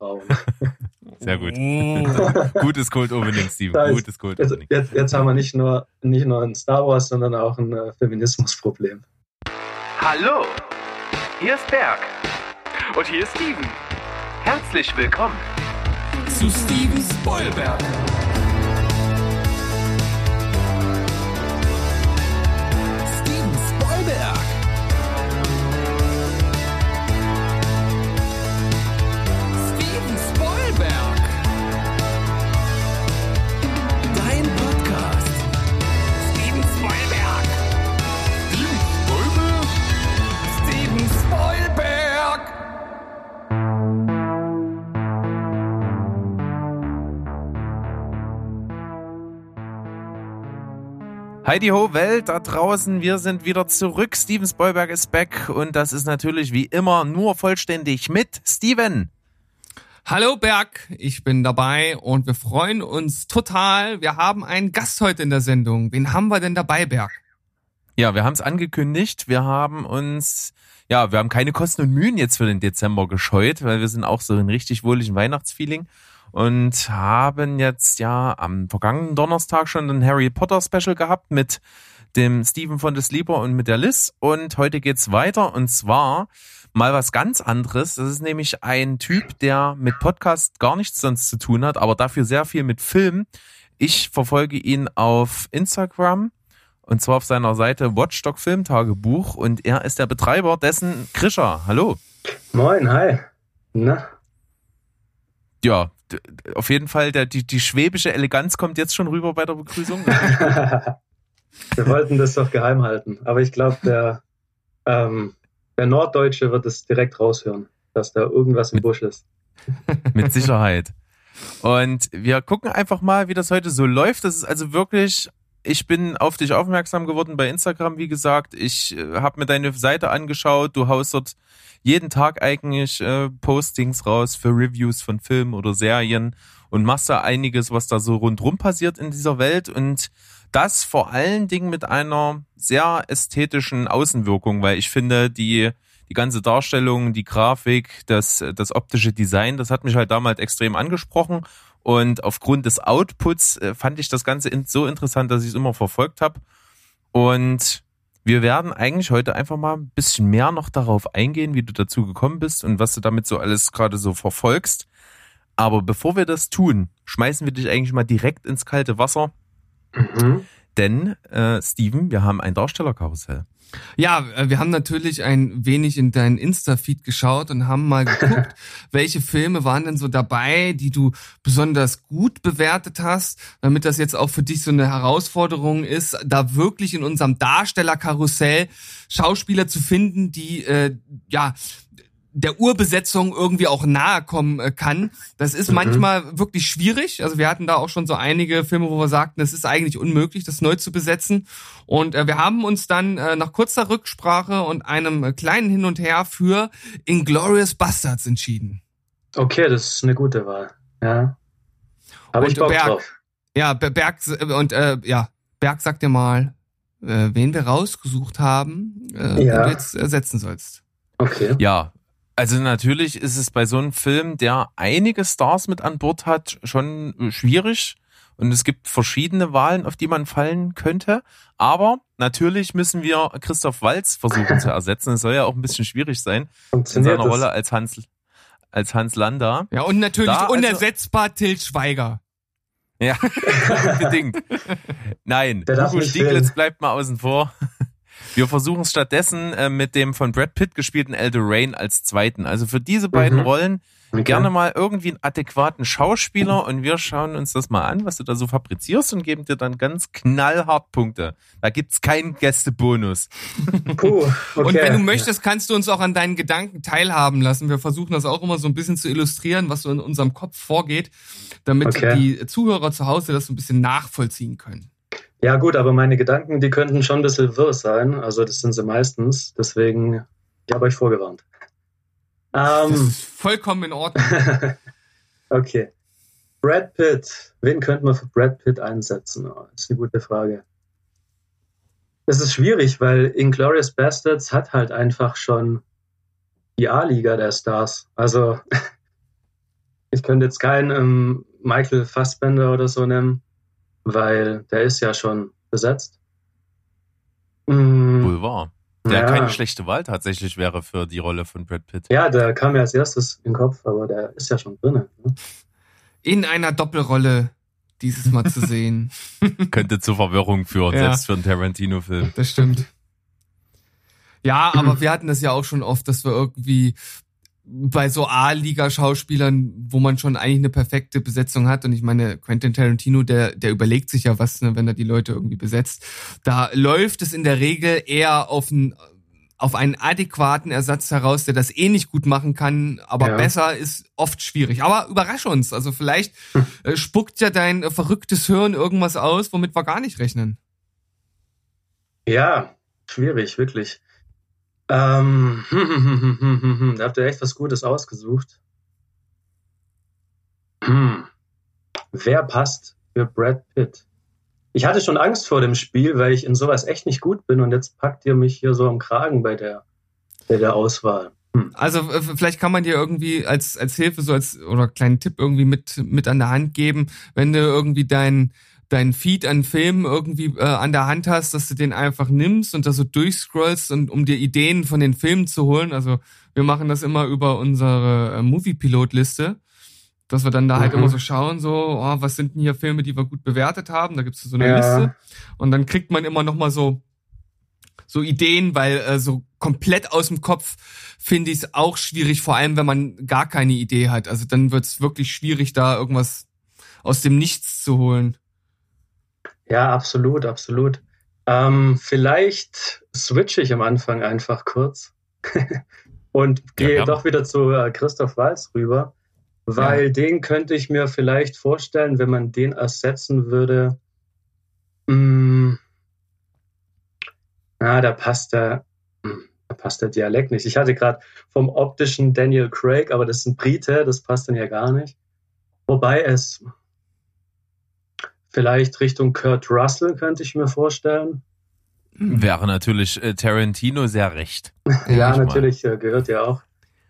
Raum. Sehr gut. Gutes Cold Opening, Steven. Da ist- Gutes Cold Jetzt, Opening. jetzt, jetzt haben wir nicht nur, nicht nur ein Star Wars, sondern auch ein äh, Feminismusproblem. Hallo, hier ist Berg. Und hier ist Steven. Herzlich willkommen. zu Steven Spoilberg. Heidi Ho Welt da draußen, wir sind wieder zurück. Steven Spoilberg ist back und das ist natürlich wie immer nur vollständig mit Steven. Hallo Berg, ich bin dabei und wir freuen uns total. Wir haben einen Gast heute in der Sendung. Wen haben wir denn dabei, Berg? Ja, wir haben es angekündigt. Wir haben uns, ja, wir haben keine Kosten und Mühen jetzt für den Dezember gescheut, weil wir sind auch so in richtig wohligen Weihnachtsfeeling und haben jetzt ja am vergangenen Donnerstag schon ein Harry Potter Special gehabt mit dem Steven von The Sleeper und mit der Liz und heute geht's weiter und zwar mal was ganz anderes. Das ist nämlich ein Typ, der mit Podcast gar nichts sonst zu tun hat, aber dafür sehr viel mit Film. Ich verfolge ihn auf Instagram und zwar auf seiner Seite Watchdog Filmtagebuch und er ist der Betreiber dessen Krischer. Hallo. Moin, hi. Na, Ja, auf jeden Fall, der, die, die schwäbische Eleganz kommt jetzt schon rüber bei der Begrüßung. wir wollten das doch geheim halten, aber ich glaube, der, ähm, der Norddeutsche wird es direkt raushören, dass da irgendwas im Busch ist. Mit Sicherheit. Und wir gucken einfach mal, wie das heute so läuft. Das ist also wirklich, ich bin auf dich aufmerksam geworden bei Instagram, wie gesagt. Ich äh, habe mir deine Seite angeschaut. Du haust dort jeden Tag eigentlich äh, Postings raus für Reviews von Filmen oder Serien und machst da einiges, was da so rundrum passiert in dieser Welt. Und das vor allen Dingen mit einer sehr ästhetischen Außenwirkung, weil ich finde, die die ganze Darstellung, die Grafik, das, das optische Design, das hat mich halt damals extrem angesprochen. Und aufgrund des Outputs äh, fand ich das Ganze in, so interessant, dass ich es immer verfolgt habe. Und wir werden eigentlich heute einfach mal ein bisschen mehr noch darauf eingehen, wie du dazu gekommen bist und was du damit so alles gerade so verfolgst. Aber bevor wir das tun, schmeißen wir dich eigentlich mal direkt ins kalte Wasser. Mhm. Denn, äh, Steven, wir haben ein Darstellerkarussell. Ja, äh, wir haben natürlich ein wenig in deinen Insta-Feed geschaut und haben mal geguckt, welche Filme waren denn so dabei, die du besonders gut bewertet hast, damit das jetzt auch für dich so eine Herausforderung ist, da wirklich in unserem Darstellerkarussell Schauspieler zu finden, die äh, ja der Urbesetzung irgendwie auch nahe kommen äh, kann. Das ist Mhm. manchmal wirklich schwierig. Also wir hatten da auch schon so einige Filme, wo wir sagten, es ist eigentlich unmöglich, das neu zu besetzen. Und äh, wir haben uns dann äh, nach kurzer Rücksprache und einem kleinen Hin und Her für Inglorious Bastards entschieden. Okay, das ist eine gute Wahl. Ja. Habe ich Und Bock Berg. drauf. Ja, Be- Berg äh, und äh, ja, Berg sag dir mal, äh, wen wir rausgesucht haben, äh, Ja. den du jetzt ersetzen sollst. Okay. Ja, also natürlich ist es bei so einem Film, der einige Stars mit an Bord hat, schon äh, schwierig. Und es gibt verschiedene Wahlen, auf die man fallen könnte. Aber natürlich müssen wir Christoph Walz versuchen zu ersetzen. Es soll ja auch ein bisschen schwierig sein in seiner das? Rolle als Hans, als Hans Landa. Ja, und natürlich Da, also- unersetzbar Till Schweiger. Ja, unbedingt. Nein, Der darf Hugo nicht Stieglitz fehlen. bleibt mal außen vor. Wir versuchen es stattdessen äh, mit dem von Brad Pitt gespielten Elder Rain als zweiten. Also für diese beiden Mhm. Rollen Okay. gerne mal irgendwie einen adäquaten Schauspieler und wir schauen uns das mal an, was du da so fabrizierst und geben dir dann ganz knallhart Punkte. Da gibt's keinen Gästebonus. Puh, okay. Und wenn du möchtest, kannst du uns auch an deinen Gedanken teilhaben lassen. Wir versuchen das auch immer so ein bisschen zu illustrieren, was so in unserem Kopf vorgeht, damit Okay. die Zuhörer zu Hause das so ein bisschen nachvollziehen können. Ja, gut, aber meine Gedanken, die könnten schon ein bisschen wirr sein. Also, das sind sie meistens. Deswegen, ich habe euch vorgewarnt. Das Ähm, ist vollkommen in Ordnung. okay. Brad Pitt. Wen könnte man für Brad Pitt einsetzen? Oh, das ist eine gute Frage. Das ist schwierig, weil Inglourious Bastards hat halt einfach schon die A-Liga der Stars. Also, ich könnte jetzt keinen ähm, Michael Fassbender oder so nehmen, weil der ist ja schon besetzt. Wohl wahr. Der ja. keine schlechte Wahl tatsächlich wäre für die Rolle von Brad Pitt. Ja, der kam mir als erstes in den Kopf, aber der ist ja schon drin. Ne? In einer Doppelrolle dieses Mal zu sehen. Könnte zu Verwirrung führen, ja. selbst für einen Tarantino-Film. Das stimmt. Ja, aber wir hatten das ja auch schon oft, dass wir irgendwie bei so A-Liga-Schauspielern, wo man schon eigentlich eine perfekte Besetzung hat. Und ich meine, Quentin Tarantino, der, der überlegt sich ja was, ne, wenn er die Leute irgendwie besetzt. Da läuft es in der Regel eher auf ein auf einen adäquaten Ersatz heraus, der das eh nicht gut machen kann, aber ja. besser ist oft schwierig. Aber überrasch uns. Also vielleicht hm. äh, spuckt ja dein äh, verrücktes Hirn irgendwas aus, womit wir gar nicht rechnen. Ja, schwierig, wirklich. Ähm, da habt ihr echt was Gutes ausgesucht. Hm. Wer passt für Brad Pitt? Ich hatte schon Angst vor dem Spiel, weil ich in sowas echt nicht gut bin und jetzt packt ihr mich hier so am Kragen bei der, bei der Auswahl. Hm. Also vielleicht kann man dir irgendwie als, als Hilfe so als oder kleinen Tipp irgendwie mit, mit an der Hand geben, wenn du irgendwie dein, dein Feed an Filmen irgendwie äh, an der Hand hast, dass du den einfach nimmst und da so durchscrollst und um dir Ideen von den Filmen zu holen. Also wir machen das immer über unsere äh, Movie-Pilot-Liste, dass wir dann da halt mhm. halt immer so schauen, so, oh, was sind denn hier Filme, die wir gut bewertet haben? Da gibt's so eine ja. Liste und dann kriegt man immer noch mal so so Ideen, weil äh, so komplett aus dem Kopf finde ich es auch schwierig, vor allem wenn man gar keine Idee hat. Also dann wird's wirklich schwierig, da irgendwas aus dem Nichts zu holen. Ja, absolut, absolut. Ähm, vielleicht switche ich am Anfang einfach kurz und gehe ja, doch wieder zu äh, Christoph Walz rüber, weil ja. den könnte ich mir vielleicht vorstellen, wenn man den ersetzen würde. Mh, hm, na, da passt der, hm, da passt der Dialekt nicht. Ich hatte gerade vom optischen Daniel Craig, aber das ist ein Brite, das passt dann ja gar nicht. Wobei es, Vielleicht Richtung Kurt Russell könnte ich mir vorstellen. Wäre natürlich äh, Tarantino sehr recht. ja, natürlich äh, gehört ja auch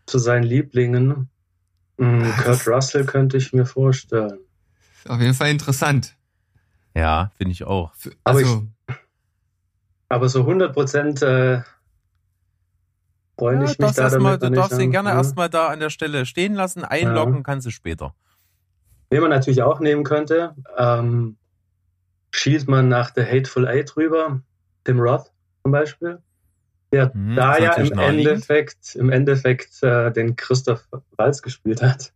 zu seinen Lieblingen. Mhm, Kurt Russell könnte ich mir vorstellen. Auf jeden Fall interessant. Ja, finde ich auch. Aber, also, ich, aber so 100 Prozent äh, freue ja, ich mich da damit mal, Du darfst ihn gerne ja. erstmal da an der Stelle stehen lassen. Einloggen ja. kannst du später. Wen man natürlich auch nehmen könnte, ähm, schießt man nach The Hateful Eight rüber, Tim Roth zum Beispiel, der hm, da ja im Endeffekt, im Endeffekt äh, den Christoph Walz gespielt hat.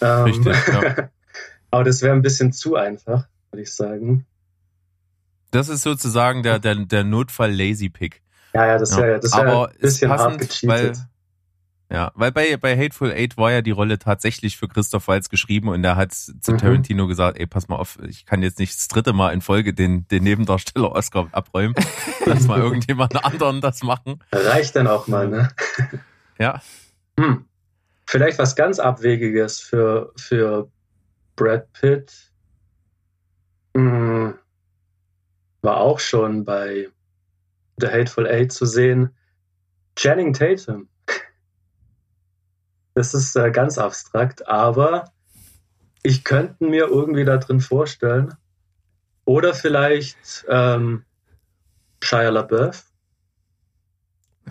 Ähm, Richtig, ja. aber das wäre ein bisschen zu einfach, würde ich sagen. Das ist sozusagen der, der, der Notfall-Lazy-Pick. Ja, ja, das wäre ja, das wär ein bisschen passend, hart gecheatet. Weil, ja, weil bei, bei Hateful Eight war ja die Rolle tatsächlich für Christoph Waltz geschrieben und er hat zu mhm. Tarantino gesagt, ey, pass mal auf, ich kann jetzt nicht das dritte Mal in Folge den, den Nebendarsteller Oscar abräumen. Lass mal irgendjemand anderen das machen. Reicht dann auch mal, ne? Ja. Hm. Vielleicht was ganz Abwegiges für, für Brad Pitt. Hm. War auch schon bei The Hateful Eight zu sehen. Channing Tatum. Das ist äh, ganz abstrakt, aber ich könnte mir irgendwie da drin vorstellen. Oder vielleicht ähm, Shia LaBeouf.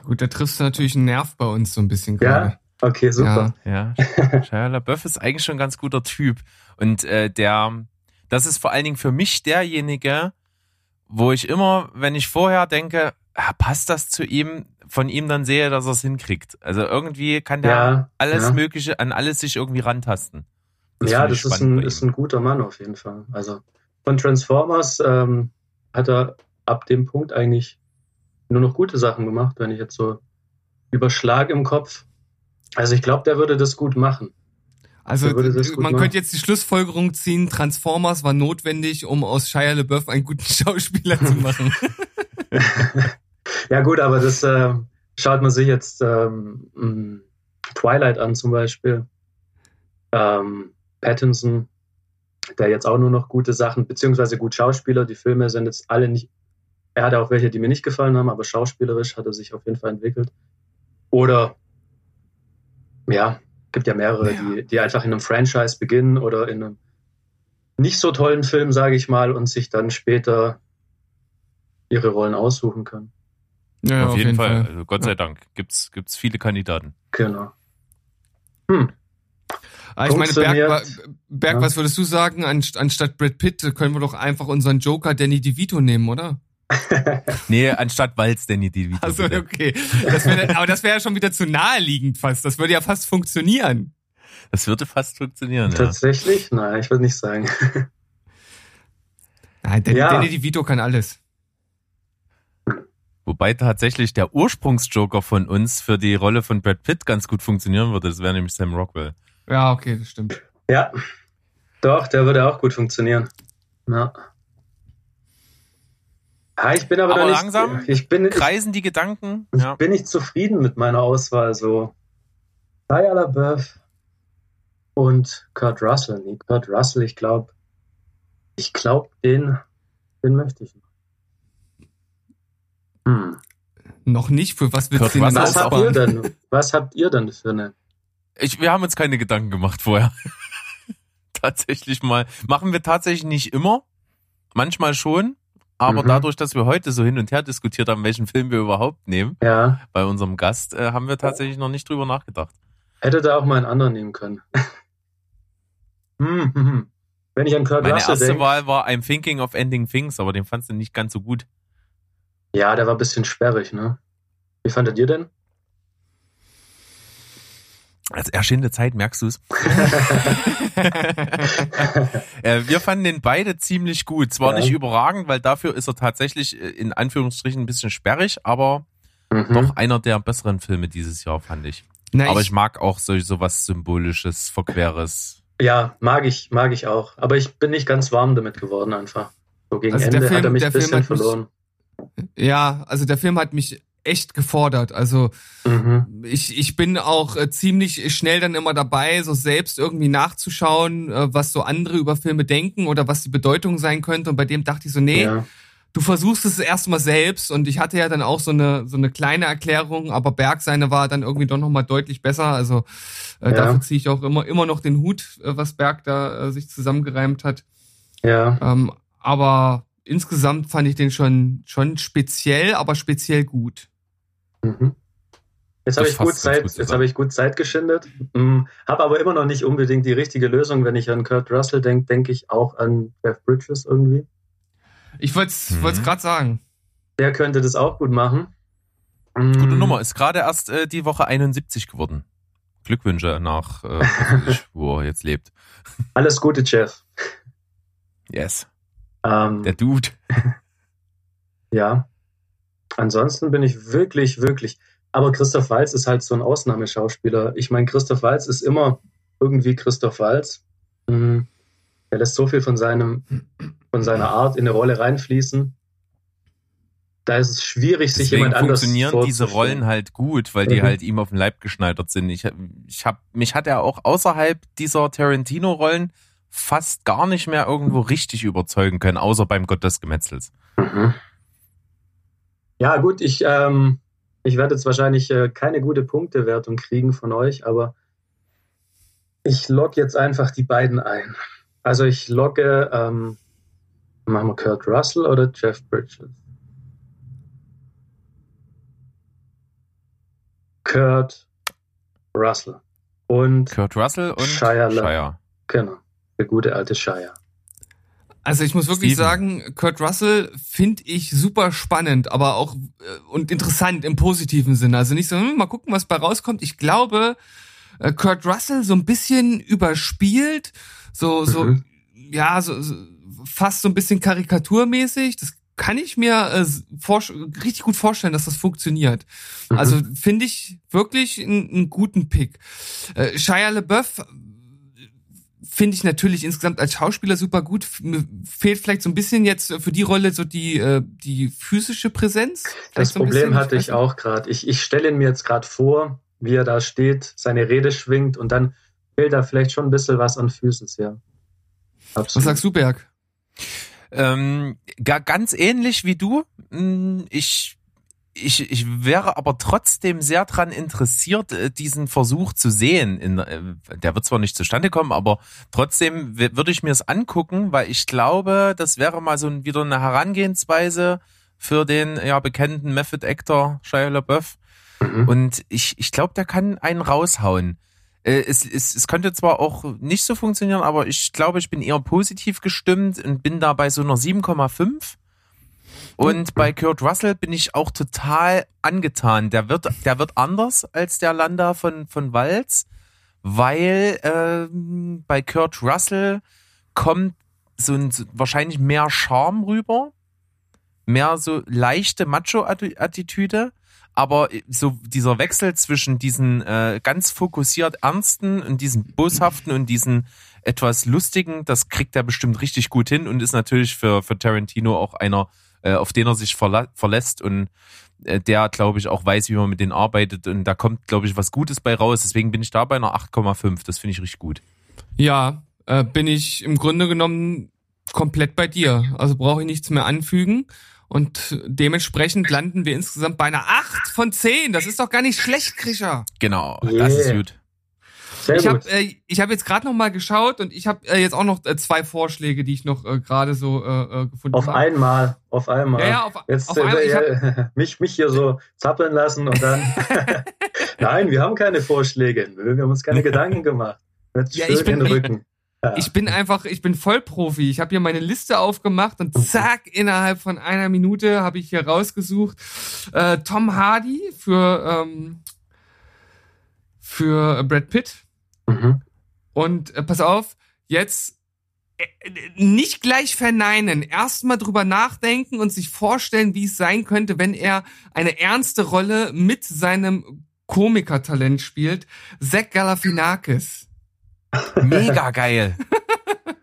Gut, da triffst du natürlich einen Nerv bei uns so ein bisschen gerade. Ja, okay, super. Ja, ja. Shia LaBeouf ist eigentlich schon ein ganz guter Typ. Und äh, der, das ist vor allen Dingen für mich derjenige, wo ich immer, wenn ich vorher denke, passt das zu ihm, von ihm dann sehe, dass er es hinkriegt. Also irgendwie kann der ja, alles ja. Mögliche an alles sich irgendwie rantasten. Das ja, das ist ein, ist ein guter Mann auf jeden Fall. Also von Transformers ähm, hat er ab dem Punkt eigentlich nur noch gute Sachen gemacht, wenn ich jetzt so überschlage im Kopf. Also ich glaube, der würde das gut machen. Also man machen. könnte jetzt die Schlussfolgerung ziehen, Transformers war notwendig, um aus Shia LeBeouf einen guten Schauspieler zu machen. Ja gut, aber das äh, schaut man sich jetzt ähm, Twilight an zum Beispiel. Ähm, Pattinson, der jetzt auch nur noch gute Sachen, beziehungsweise gut Schauspieler. Die Filme sind jetzt alle nicht, er hatte auch welche, die mir nicht gefallen haben, aber schauspielerisch hat er sich auf jeden Fall entwickelt. Oder, ja, gibt ja mehrere, ja. Die, die einfach in einem Franchise beginnen oder in einem nicht so tollen Film, sage ich mal, und sich dann später ihre Rollen aussuchen können. Ja, auf, auf jeden, jeden, Fall. Fall. Also Gott sei Dank gibt's gibt's viele Kandidaten. Genau. Hm. Ah, ich meine, Berg, Berg ja. was würdest du sagen? Anstatt Brad Pitt können wir doch einfach unseren Joker Danny DeVito nehmen, oder? nee, anstatt Walz Danny DeVito. Also okay. Das wär, aber das wäre ja schon wieder zu naheliegend fast. Das würde ja fast funktionieren. Das würde fast funktionieren. Tatsächlich? Ja. Nein, ich würde nicht sagen. Nein, Danny, ja. Danny DeVito kann alles. Wobei tatsächlich der Ursprungsjoker von uns für die Rolle von Brad Pitt ganz gut funktionieren würde. Das wäre nämlich Sam Rockwell. Ja, okay, das stimmt. Ja, doch, der würde auch gut funktionieren. Ja. Ja, ich bin aber, aber nicht, langsam ich bin, kreisen die Gedanken. Ich ja. bin nicht zufrieden mit meiner Auswahl. So Shia LaBeouf und Kurt Russell. Nee, Kurt Russell, ich glaube, ich glaube, den, den möchte ich noch. Hm. Noch nicht? Für was wird was, was habt ihr denn? Was habt ihr denn für eine? Ich, wir haben uns keine Gedanken gemacht vorher. tatsächlich mal. Machen wir tatsächlich nicht immer. Manchmal schon. Aber mhm. dadurch, dass wir heute so hin und her diskutiert haben, welchen Film wir überhaupt nehmen, ja. bei unserem Gast, äh, haben wir tatsächlich noch nicht drüber nachgedacht. Hätte da auch mal einen anderen nehmen können. hm, hm, hm. Wenn ich an Kurt Meine Russell erste denk, Wahl war I'm Thinking of Ending Things, aber den fandst du nicht ganz so gut. Ja, der war ein bisschen sperrig, ne? Wie fandet ihr denn? Als erscheinende Zeit merkst du es. Äh, wir fanden den beide ziemlich gut. Zwar ja. nicht überragend, weil dafür ist er tatsächlich äh, in Anführungsstrichen ein bisschen sperrig, aber mhm. doch einer der besseren Filme dieses Jahr, fand ich. Na, aber ich, ich, mag auch so, so was Symbolisches, Verqueres. Ja, mag ich, mag ich auch. Aber ich bin nicht ganz warm damit geworden einfach. So gegen also Ende Film, hat er mich ein bisschen verloren. Mich, ja, also der Film hat mich echt gefordert. Also mhm. ich, ich bin auch äh, ziemlich schnell dann immer dabei, so selbst irgendwie nachzuschauen, äh, was so andere über Filme denken oder was die Bedeutung sein könnte. Und bei dem dachte ich so, nee, ja. du versuchst es erstmal selbst. Und ich hatte ja dann auch so eine, so eine kleine Erklärung, aber Berg seine war dann irgendwie doch nochmal deutlich besser. Also äh, ja. dafür ziehe ich auch immer, immer noch den Hut, was Berg da sich zusammengereimt hat. Ja. Ähm, aber insgesamt fand ich den schon, schon speziell, aber speziell gut. Mhm. Jetzt habe ich, gut Zeit, jetzt hab ich gut Zeit geschindet, mhm. habe aber immer noch nicht unbedingt die richtige Lösung. Wenn ich an Kurt Russell denke, denke ich auch an Jeff Bridges irgendwie. Ich wollte es mhm. gerade sagen. Der könnte das auch gut machen. Mhm. Gute Nummer, ist gerade erst äh, die Woche 71 geworden. Glückwünsche nach, äh, wo er jetzt lebt. Alles Gute, Jeff. Yes. Ähm, Der Dude. ja. Ansonsten bin ich wirklich, wirklich. Aber Christoph Walz ist halt so ein Ausnahmeschauspieler. Ich meine, Christoph Walz ist immer irgendwie Christoph Walz. Mhm. Er lässt so viel von seinem, von seiner Art in eine Rolle reinfließen. Da ist es schwierig, sich Deswegen jemand anders funktionieren diese Rollen halt gut, weil die mhm. halt ihm auf den Leib geschneidert sind. Ich, ich hab, mich hat er auch außerhalb dieser Tarantino-Rollen fast gar nicht mehr irgendwo richtig überzeugen können, außer beim Gott des Gemetzels. Mhm. Ja, gut, ich, ähm, ich werde jetzt wahrscheinlich äh, keine gute Punktewertung kriegen von euch, aber ich logge jetzt einfach die beiden ein. Also ich logge, ähm, machen wir Kurt Russell oder Jeff Bridges? Kurt Russell. Und Kurt Russell und Shia. Shire. Genau, der gute alte Shire. Also ich muss wirklich Steven. sagen, Kurt Russell finde ich super spannend, aber auch äh, und interessant im positiven Sinne. Also nicht so, hm, mal gucken, was bei rauskommt. Ich glaube, äh, Kurt Russell so ein bisschen überspielt, so so mhm. ja, so, so fast so ein bisschen karikaturmäßig. Das kann ich mir äh, richtig gut vorstellen, dass das funktioniert. Mhm. Also finde ich wirklich einen guten Pick. Äh, Shia LaBeouf finde ich natürlich insgesamt als Schauspieler super gut. Mir fehlt vielleicht so ein bisschen jetzt für die Rolle so die, äh, die physische Präsenz. Das so Problem hatte ich auch gerade. Ich, ich stelle ihn mir jetzt gerade vor, wie er da steht, seine Rede schwingt und dann fehlt da vielleicht schon ein bisschen was an Physis, ja. Absolut. Was sagst du, Berg? Ähm, ganz ähnlich wie du. Hm, ich ich, ich wäre aber trotzdem sehr dran interessiert, äh, diesen Versuch zu sehen. In, äh, der wird zwar nicht zustande kommen, aber trotzdem würde ich mir es angucken, weil ich glaube, das wäre mal so wieder eine Herangehensweise für den ja bekannten Method Actor Shia LaBeouf. Mhm. Und ich, ich glaube, der kann einen raushauen. Äh, es, es, es könnte zwar auch nicht so funktionieren, aber ich glaube, ich bin eher positiv gestimmt und bin da bei so einer 7,5 und bei Kurt Russell bin ich auch total angetan. Der wird, der wird anders als der Landa von, von Walz, weil ähm, bei Kurt Russell kommt so ein so wahrscheinlich mehr Charme rüber, mehr so leichte Macho-Attitüde, aber so dieser Wechsel zwischen diesen äh, ganz fokussiert ernsten und diesen boshaften und diesen etwas lustigen, das kriegt er bestimmt richtig gut hin und ist natürlich für, für Tarantino auch einer äh, auf den er sich verla verlässt und äh, der, glaube ich, auch weiß, wie man mit denen arbeitet und da kommt, glaube ich, was Gutes bei raus. Deswegen bin ich da bei einer 8,5. Das finde ich richtig gut. Ja, äh, bin ich im Grunde genommen komplett bei dir. Also brauche ich nichts mehr anfügen. Und dementsprechend landen wir insgesamt bei einer 8 von 10. Das ist doch gar nicht schlecht, Krischer. Genau, yeah. das ist gut. Sehr ich habe äh, ich hab jetzt gerade noch mal geschaut und ich habe äh, jetzt auch noch äh, zwei Vorschläge, die ich noch äh, gerade so äh, äh gefunden habe. Auf einmal, auf einmal. Ja, ja, auf, jetzt, auf einmal. Hab, mich, mich hier so zappeln lassen und dann. Nein, wir haben keine Vorschläge. Wir haben uns keine Gedanken gemacht. Jetzt ja, ich bin, Rücken. Ja. Ich bin einfach, ich bin Vollprofi. Ich habe hier meine Liste aufgemacht und zack, innerhalb von einer Minute habe ich hier rausgesucht äh, Tom Hardy für ähm, für Brad Pitt. Mhm. Und äh, pass auf, jetzt äh, nicht gleich verneinen, erstmal drüber nachdenken und sich vorstellen, wie es sein könnte, wenn er eine ernste Rolle mit seinem Komikertalent spielt. Zach Galafinakis. Mega geil.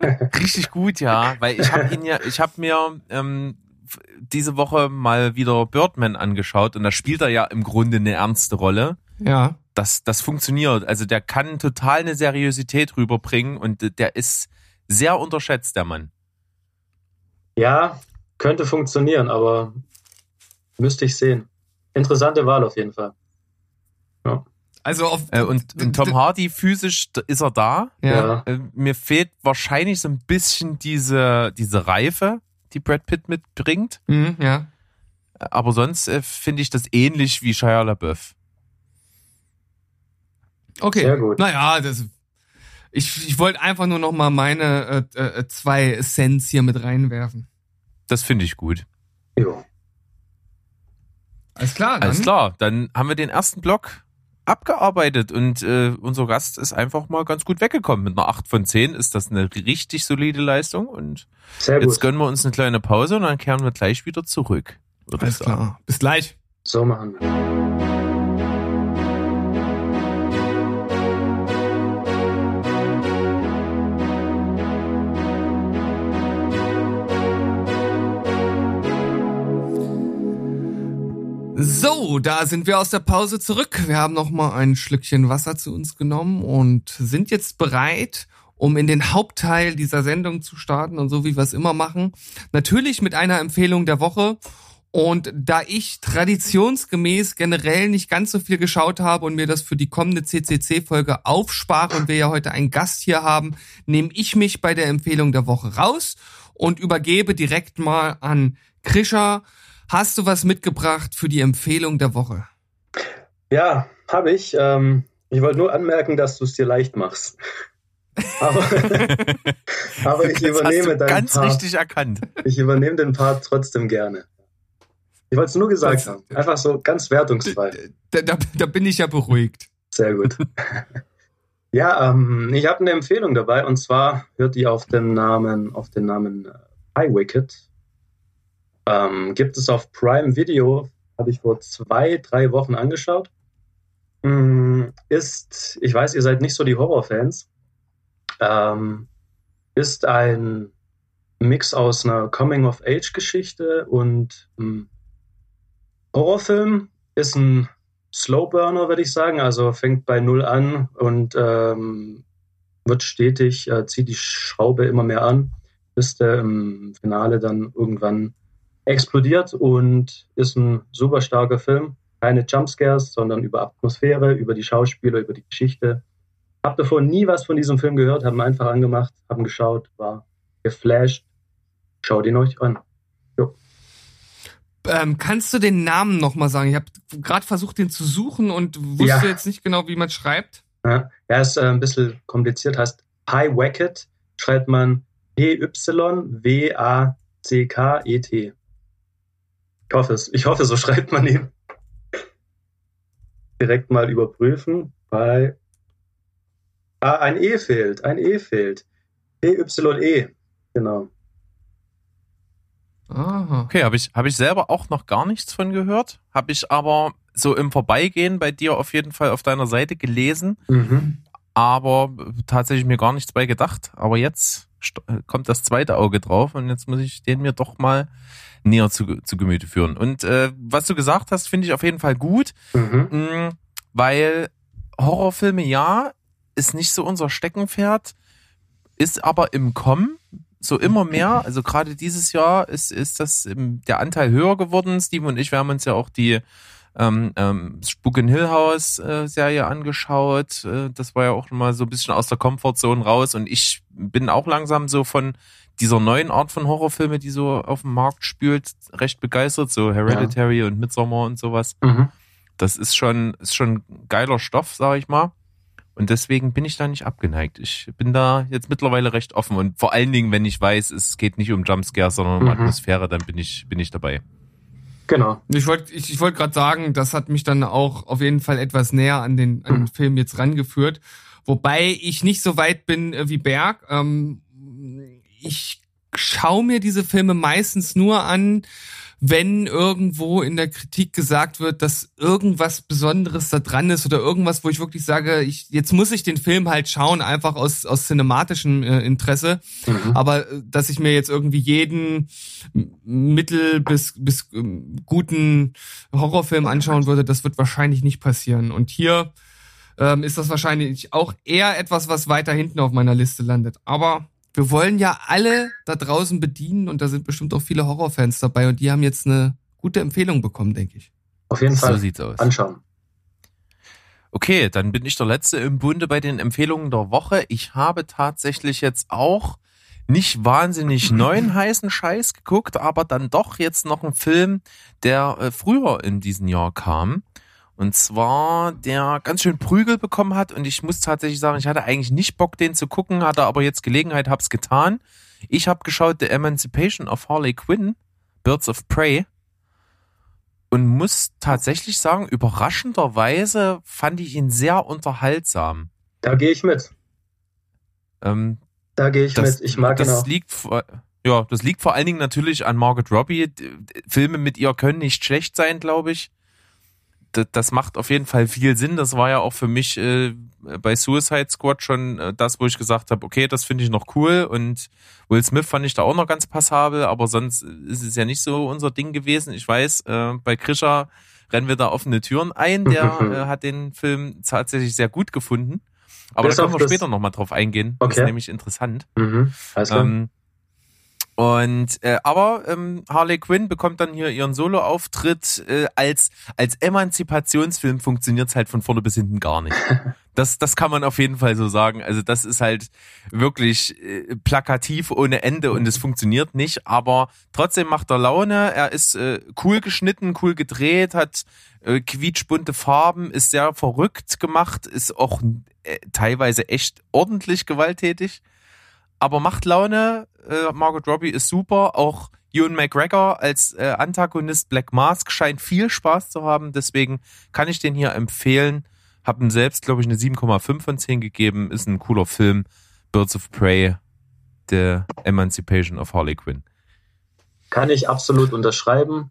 Richtig gut, ja, weil ich habe ihn ja, ich habe mir ähm, diese Woche mal wieder Birdman angeschaut und da spielt er ja im Grunde eine ernste Rolle. Ja das, das funktioniert. Also der kann total eine Seriosität rüberbringen und der ist sehr unterschätzt, der Mann. Ja, könnte funktionieren, aber müsste ich sehen. Interessante Wahl auf jeden Fall. Ja. Also auf, äh, und, und, Tom Hardy physisch ist er da. Ja. Äh, mir fehlt wahrscheinlich so ein bisschen diese, diese Reife, die Brad Pitt mitbringt. Mhm, ja. Aber sonst äh, finde ich das ähnlich wie Shia LaBeouf. Okay. Sehr gut. Naja, das, ich, ich wollte einfach nur noch mal meine äh, äh, zwei Cents hier mit reinwerfen. Das finde ich gut. Jo. Alles klar. Dann. Alles klar. Dann haben wir den ersten Block abgearbeitet und äh, unser Gast ist einfach mal ganz gut weggekommen. Mit einer 8 von 10 ist das eine richtig solide Leistung und Sehr jetzt gönnen wir uns eine kleine Pause und dann kehren wir gleich wieder zurück. Alles klar. Bis gleich. So machen wir. So, da sind wir aus der Pause zurück. Wir haben noch mal ein Schlückchen Wasser zu uns genommen und sind jetzt bereit, um in den Hauptteil dieser Sendung zu starten und so wie wir es immer machen. Natürlich mit einer Empfehlung der Woche. Und da ich traditionsgemäß generell nicht ganz so viel geschaut habe und mir das für die kommende CCC-Folge aufspare und wir ja heute einen Gast hier haben, nehme ich mich bei der Empfehlung der Woche raus und übergebe direkt mal an Krischer, Hast du was mitgebracht für die Empfehlung der Woche? Ja, habe ich. Ähm, ich wollte nur anmerken, dass du es dir leicht machst. Aber, aber ich übernehme deinen ganz Part. richtig erkannt. Ich übernehme den Part trotzdem gerne. Ich wollte es nur gesagt das, haben. Einfach so ganz wertungsfrei. Da, da, da, bin ich ja beruhigt. Sehr gut. ja, ähm, ich habe eine Empfehlung dabei und zwar hört die auf den Namen, auf den Namen äh, iWicket ähm, gibt es auf Prime Video, habe ich vor zwei, drei Wochen angeschaut. Mm, ist, ich weiß, ihr seid nicht so die Horrorfans, ähm, ist ein Mix aus einer Coming-of-Age-Geschichte und ähm, Horrorfilm. Ist ein Slowburner, würde ich sagen. Also fängt bei Null an und ähm, wird stetig, äh, zieht die Schraube immer mehr an, bis der im Finale dann irgendwann explodiert und ist ein super starker Film. Keine Jumpscares, sondern über Atmosphäre, über die Schauspieler, über die Geschichte. Hab davor nie was von diesem Film gehört, haben einfach angemacht, haben geschaut, war geflasht. Schaut ihn euch an. Jo. Ähm, kannst du den Namen nochmal sagen? Ich habe gerade versucht, den zu suchen und wusste ja. jetzt nicht genau, wie man schreibt. Ja, er ist äh, ein bisschen kompliziert, heißt Pie Wacket, schreibt man P-Y-W-A-C-K-E-T. Ich hoffe es. Ich hoffe, so schreibt man ihn. Direkt mal überprüfen. Bei ah, ein E fehlt. Ein E fehlt. P-Y-E. Genau. Aha. Okay, habe ich, hab ich selber auch noch gar nichts von gehört. Habe ich aber so im Vorbeigehen bei dir auf jeden Fall auf deiner Seite gelesen. Mhm. Aber tatsächlich mir gar nichts bei gedacht. Aber jetzt kommt das zweite Auge drauf und jetzt muss ich den mir doch mal näher zu, zu Gemüte führen. Und äh, was du gesagt hast, finde ich auf jeden Fall gut, mhm. mh, weil Horrorfilme ja ist nicht so unser Steckenpferd, ist aber im Kommen so immer mehr. Also gerade dieses Jahr ist, ist das der Anteil höher geworden. Steven und ich, wir haben uns ja auch die ähm, ähm, Spook in Hill House äh, Serie angeschaut. Äh, das war ja auch mal so ein bisschen aus der Comfortzone raus und ich bin auch langsam so von dieser neuen Art von Horrorfilme, die so auf dem Markt spült, recht begeistert, so Hereditary ja. und Midsommar und sowas. Mhm. Das ist schon, ist schon geiler Stoff, sag ich mal. Und deswegen bin ich da nicht abgeneigt. Ich bin da jetzt mittlerweile recht offen. Und vor allen Dingen, wenn ich weiß, es geht nicht um Jumpscare, sondern um mhm. Atmosphäre, dann bin ich, bin ich dabei. Genau. Ich wollte ich, ich wollte gerade sagen, das hat mich dann auch auf jeden Fall etwas näher an den, an den Film jetzt rangeführt. Wobei ich nicht so weit bin äh, wie Berg. Ähm, ich schaue mir diese Filme meistens nur an, wenn irgendwo in der Kritik gesagt wird, dass irgendwas Besonderes da dran ist oder irgendwas, wo ich wirklich sage, ich, jetzt muss ich den Film halt schauen, einfach aus, aus cinematischem äh, Interesse. Mhm. Aber äh, dass ich mir jetzt irgendwie jeden mittel bis, bis ähm, guten Horrorfilm anschauen würde, das wird wahrscheinlich nicht passieren. Und hier ähm, ist das wahrscheinlich auch eher etwas, was weiter hinten auf meiner Liste landet. Aber wir wollen ja alle da draußen bedienen und da sind bestimmt auch viele Horrorfans dabei und die haben jetzt eine gute Empfehlung bekommen, denke ich. Auf jeden Fall. So sieht's aus. Anschauen. Okay, dann bin ich der Letzte im Bunde bei den Empfehlungen der Woche. Ich habe tatsächlich jetzt auch nicht wahnsinnig neuen heißen Scheiß geguckt, aber dann doch jetzt noch einen Film, der äh, früher in diesem Jahr kam. Und zwar, der ganz schön Prügel bekommen hat. Und ich muss tatsächlich sagen, ich hatte eigentlich nicht Bock, den zu gucken, hatte aber jetzt Gelegenheit, hab's getan. Ich habe geschaut The Emancipation of Harley Quinn, Birds of Prey. Und muss tatsächlich sagen, überraschenderweise fand ich ihn sehr unterhaltsam. Da gehe ich mit. Ähm, da gehe ich das, mit. Ich mag das ihn auch. Liegt, ja, das liegt vor allen Dingen natürlich an Margaret Robbie. Filme mit ihr können nicht schlecht sein, glaube ich das macht auf jeden Fall viel Sinn. Das war ja auch für mich äh, bei Suicide Squad schon äh, das, wo ich gesagt habe, okay, das finde ich noch cool. Und Will Smith fand ich da auch noch ganz passabel, aber sonst ist es ja nicht so unser Ding gewesen. Ich weiß, äh, bei Krischer rennen wir da offene Türen ein. Der äh, hat den Film tatsächlich sehr gut gefunden. Aber da können wir später nochmal drauf eingehen. Okay. Das ist nämlich interessant. Mhm. Also. Ähm, und äh, aber ähm, Harley Quinn bekommt dann hier ihren Solo-Auftritt äh, als als Emanzipationsfilm funktioniert's halt von vorne bis hinten gar nicht. Das das kann man auf jeden Fall so sagen. Also das ist halt wirklich äh, plakativ ohne Ende und es funktioniert nicht. Aber trotzdem macht er Laune. Er ist äh, cool geschnitten, cool gedreht, hat äh, quietschbunte Farben, ist sehr verrückt gemacht, ist auch äh, teilweise echt ordentlich gewalttätig aber macht Laune. Äh, Margot Robbie ist super. Auch Ewan McGregor als äh, Antagonist Black Mask scheint viel Spaß zu haben. Deswegen kann ich den hier empfehlen. Hab ihm selbst, glaube ich, eine 7,5 von 10 gegeben. Ist ein cooler Film. Birds of Prey, The Emancipation of Harley Quinn. Kann ich absolut unterschreiben.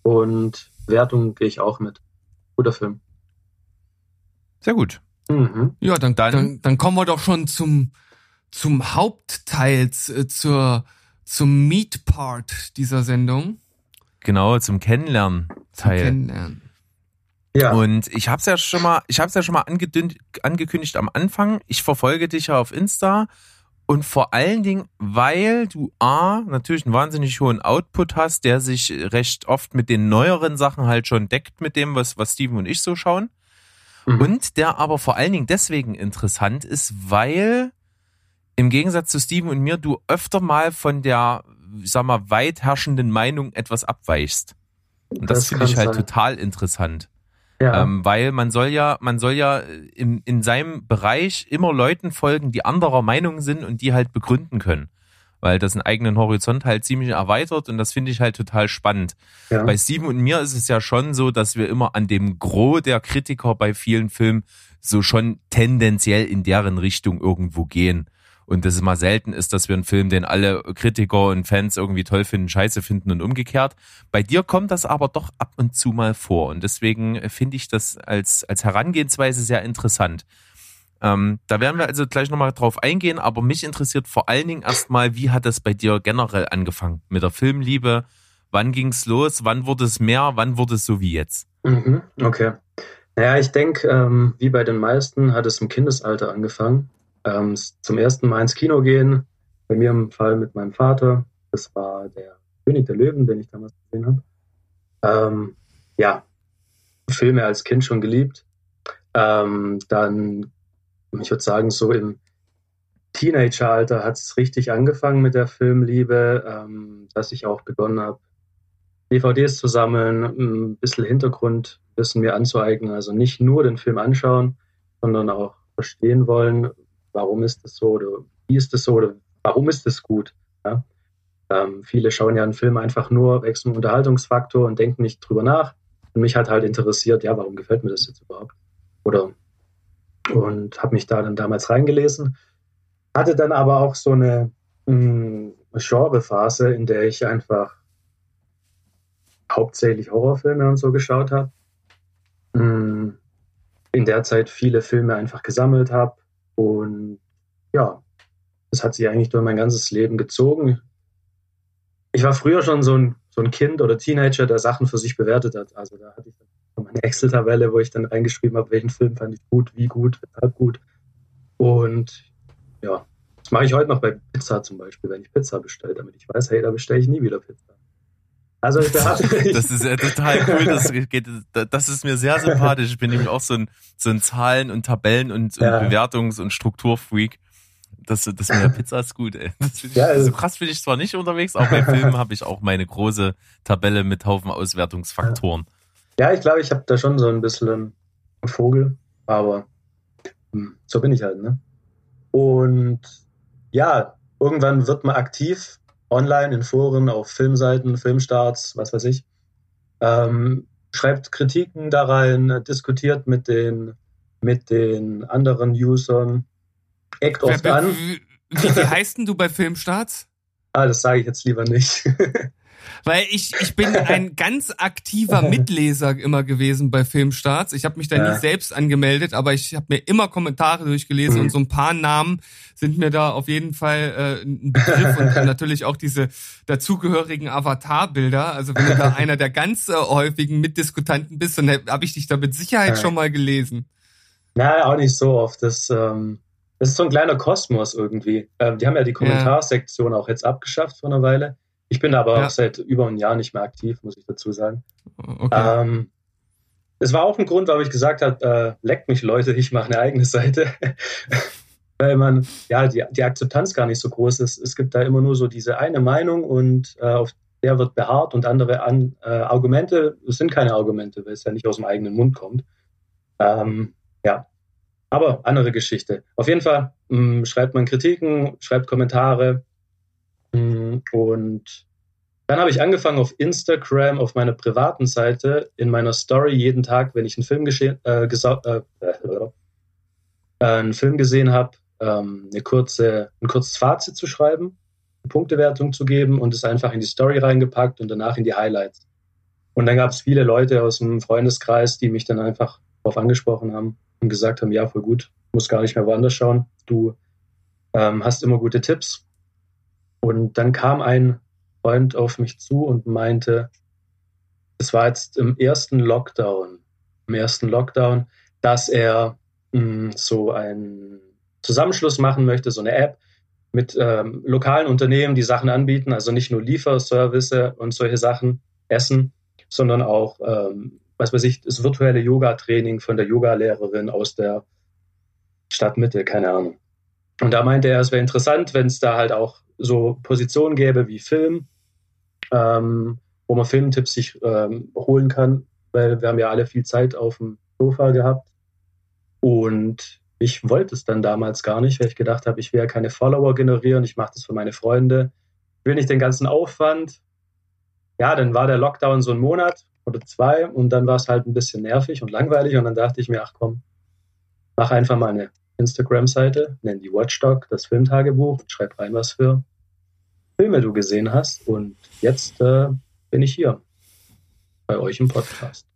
Und Wertung gehe ich auch mit. Guter Film. Sehr gut. Mhm. Ja, dann, dann, dann kommen wir doch schon zum zum Hauptteil, äh, zur, zum Meat-Part dieser Sendung. Genau, zum Kennenlernen-Teil. Kennenlernen. Ja. Und ich hab's ja schon mal, ich hab's ja schon mal angekündigt am Anfang. Ich verfolge dich ja auf Insta Und vor allen Dingen, weil du A, natürlich einen wahnsinnig hohen Output hast, der sich recht oft mit den neueren Sachen halt schon deckt mit dem, was, was Steven und ich so schauen. Mhm. Und der aber vor allen Dingen deswegen interessant ist, weil im Gegensatz zu Steven und mir du öfter mal von der, sag mal, weit herrschenden Meinung etwas abweichst. Und das, das finde ich halt sein. total interessant. Ja. Ähm, weil man soll ja, man soll ja in, in seinem Bereich immer Leuten folgen, die anderer Meinung sind und die halt begründen können. Weil das einen eigenen Horizont halt ziemlich erweitert und das finde ich halt total spannend. Ja. Bei Steven und mir ist es ja schon so, dass wir immer an dem Gros der Kritiker bei vielen Filmen so schon tendenziell in deren Richtung irgendwo gehen und das ist mal selten ist, dass wir einen Film, den alle Kritiker und Fans irgendwie toll finden, scheiße finden und umgekehrt. Bei dir kommt das aber doch ab und zu mal vor und deswegen finde ich das als, als Herangehensweise sehr interessant. Ähm, da werden wir also gleich nochmal drauf eingehen, aber mich interessiert vor allen Dingen erstmal, wie hat das bei dir generell angefangen mit der Filmliebe? Wann ging's los? Wann wurde es mehr? Wann wurde es so wie jetzt? Mhm, okay. Naja, ich denke, ähm, wie bei den meisten hat es im Kindesalter angefangen ähm, zum ersten Mal ins Kino gehen. Bei mir im Fall mit meinem Vater. Das war der König der Löwen, den ich damals gesehen habe. Ähm, ja, Filme als Kind schon geliebt. Ähm, dann, ich würde sagen, so im Teenageralter hat es richtig angefangen mit der Filmliebe, ähm, dass ich auch begonnen habe, DVDs zu sammeln, ein bisschen Hintergrundwissen mir anzueignen. Also nicht nur den Film anschauen, sondern auch verstehen wollen, warum ist das so oder wie ist das so oder warum ist das gut. Ja? Ähm, viele schauen ja einen Film einfach nur wegen dem Unterhaltungsfaktor und denken nicht drüber nach. Und mich hat halt interessiert, ja, warum gefällt mir das jetzt überhaupt? Oder und habe mich da dann damals reingelesen. Hatte dann aber auch so eine hm, Genrephase, in der ich einfach hauptsächlich Horrorfilme und so geschaut habe. Hm, in der Zeit viele Filme einfach gesammelt habe, und ja, das hat sich eigentlich durch mein ganzes Leben gezogen. Ich war früher schon so ein, so ein Kind oder Teenager, der Sachen für sich bewertet hat. Also da hatte ich meine Excel-Tabelle, wo ich dann reingeschrieben habe, welchen Film fand ich gut, wie gut, weshalb gut. Und ja, das mache ich heute noch bei Pizza zum Beispiel, wenn ich Pizza bestelle, damit ich weiß, hey, da bestelle ich nie wieder Pizza. Also da das ist ja total cool. Das, geht, das ist mir sehr sympathisch. Ich bin nämlich auch so ein, so ein Zahlen- und Tabellen- und, ja. und Bewertungs- und Strukturfreak. Das, das mit der Pizza ist gut, ey. Ja, also, so krass bin ich zwar nicht unterwegs, aber bei Filmen habe ich auch meine große Tabelle mit Haufen Auswertungsfaktoren. Ja, ich glaube, ich habe da schon so ein bisschen einen Vogel, aber hm, so bin ich halt, ne? Und ja, irgendwann wird man aktiv online in Foren, auf Filmseiten, Filmstarts, was weiß ich. Ähm, schreibt Kritiken da rein, diskutiert mit den, mit den anderen Usern, eckt oft an. Wie, wie, wie heißt denn du bei Filmstarts? Ah, das sage ich jetzt lieber nicht. Weil ich, ich bin ein ganz aktiver Mitleser immer gewesen bei Filmstarts. Ich habe mich da ja. nie selbst angemeldet, aber ich habe mir immer Kommentare durchgelesen mhm. und so ein paar Namen sind mir da auf jeden Fall äh, ein Begriff und natürlich auch diese dazugehörigen Avatarbilder. Also wenn du da einer der ganz äh, häufigen Mitdiskutanten bist, dann habe ich dich da mit Sicherheit schon mal gelesen. Na, auch nicht so oft. Das, ähm, das ist so ein kleiner Kosmos irgendwie. Ähm, die haben ja die Kommentarsektion ja. auch jetzt abgeschafft vor einer Weile. Ich bin aber ja. auch seit über einem Jahr nicht mehr aktiv, muss ich dazu sagen. Okay. Ähm, es war auch ein Grund, warum ich gesagt habe, äh, leckt mich Leute, ich mache eine eigene Seite. Weil man, ja, die, die Akzeptanz gar nicht so groß ist. Es gibt da immer nur so diese eine Meinung und äh, auf der wird beharrt und andere an, äh, Argumente sind keine Argumente, weil es ja nicht aus dem eigenen Mund kommt. Ähm, ja, aber andere Geschichte. Auf jeden Fall mh, mm, schreibt man Kritiken, schreibt Kommentare, Mm, und dann habe ich angefangen auf Instagram, auf meiner privaten Seite, in meiner Story jeden Tag, wenn ich einen Film, äh, äh, äh, einen Film gesehen habe, ähm, eine kurze, ein kurzes Fazit zu schreiben, eine Punktewertung zu geben und es einfach in die Story reingepackt und danach in die Highlights. Und dann gab es viele Leute aus dem Freundeskreis, die mich dann einfach darauf angesprochen haben und gesagt haben, ja, voll gut, muss gar nicht mehr woanders schauen. Du ähm, hast immer gute Tipps und dann kam ein Freund auf mich zu und meinte, es war jetzt im ersten Lockdown, im ersten Lockdown, dass er mh, hm, so einen Zusammenschluss machen möchte, so eine App, mit ähm, lokalen Unternehmen, die Sachen anbieten, also nicht nur Lieferservice und solche Sachen, Essen, sondern auch, ähm, was weiß ich, das virtuelle Yoga-Training von der Yogalehrerin aus der Stadtmitte, keine Ahnung. Und da meinte er, es wäre interessant, wenn es da halt auch so Positionen gäbe wie Film, ähm, wo man Filmtipps sich ähm, holen kann, weil wir haben ja alle viel Zeit auf dem Sofa gehabt. Und ich wollte es dann damals gar nicht, weil ich gedacht habe, ich will ja keine Follower generieren, ich mache das für meine Freunde, ich will nicht den ganzen Aufwand. Ja, dann war der Lockdown so ein Monat oder zwei und dann war es halt ein bisschen nervig und langweilig und dann dachte ich mir, ach komm, mach einfach mal eine Instagram-Seite, nenn die Watchdog, das Filmtagebuch schreib rein, was für Filme du gesehen hast. Und jetzt äh, bin ich hier bei euch im Podcast.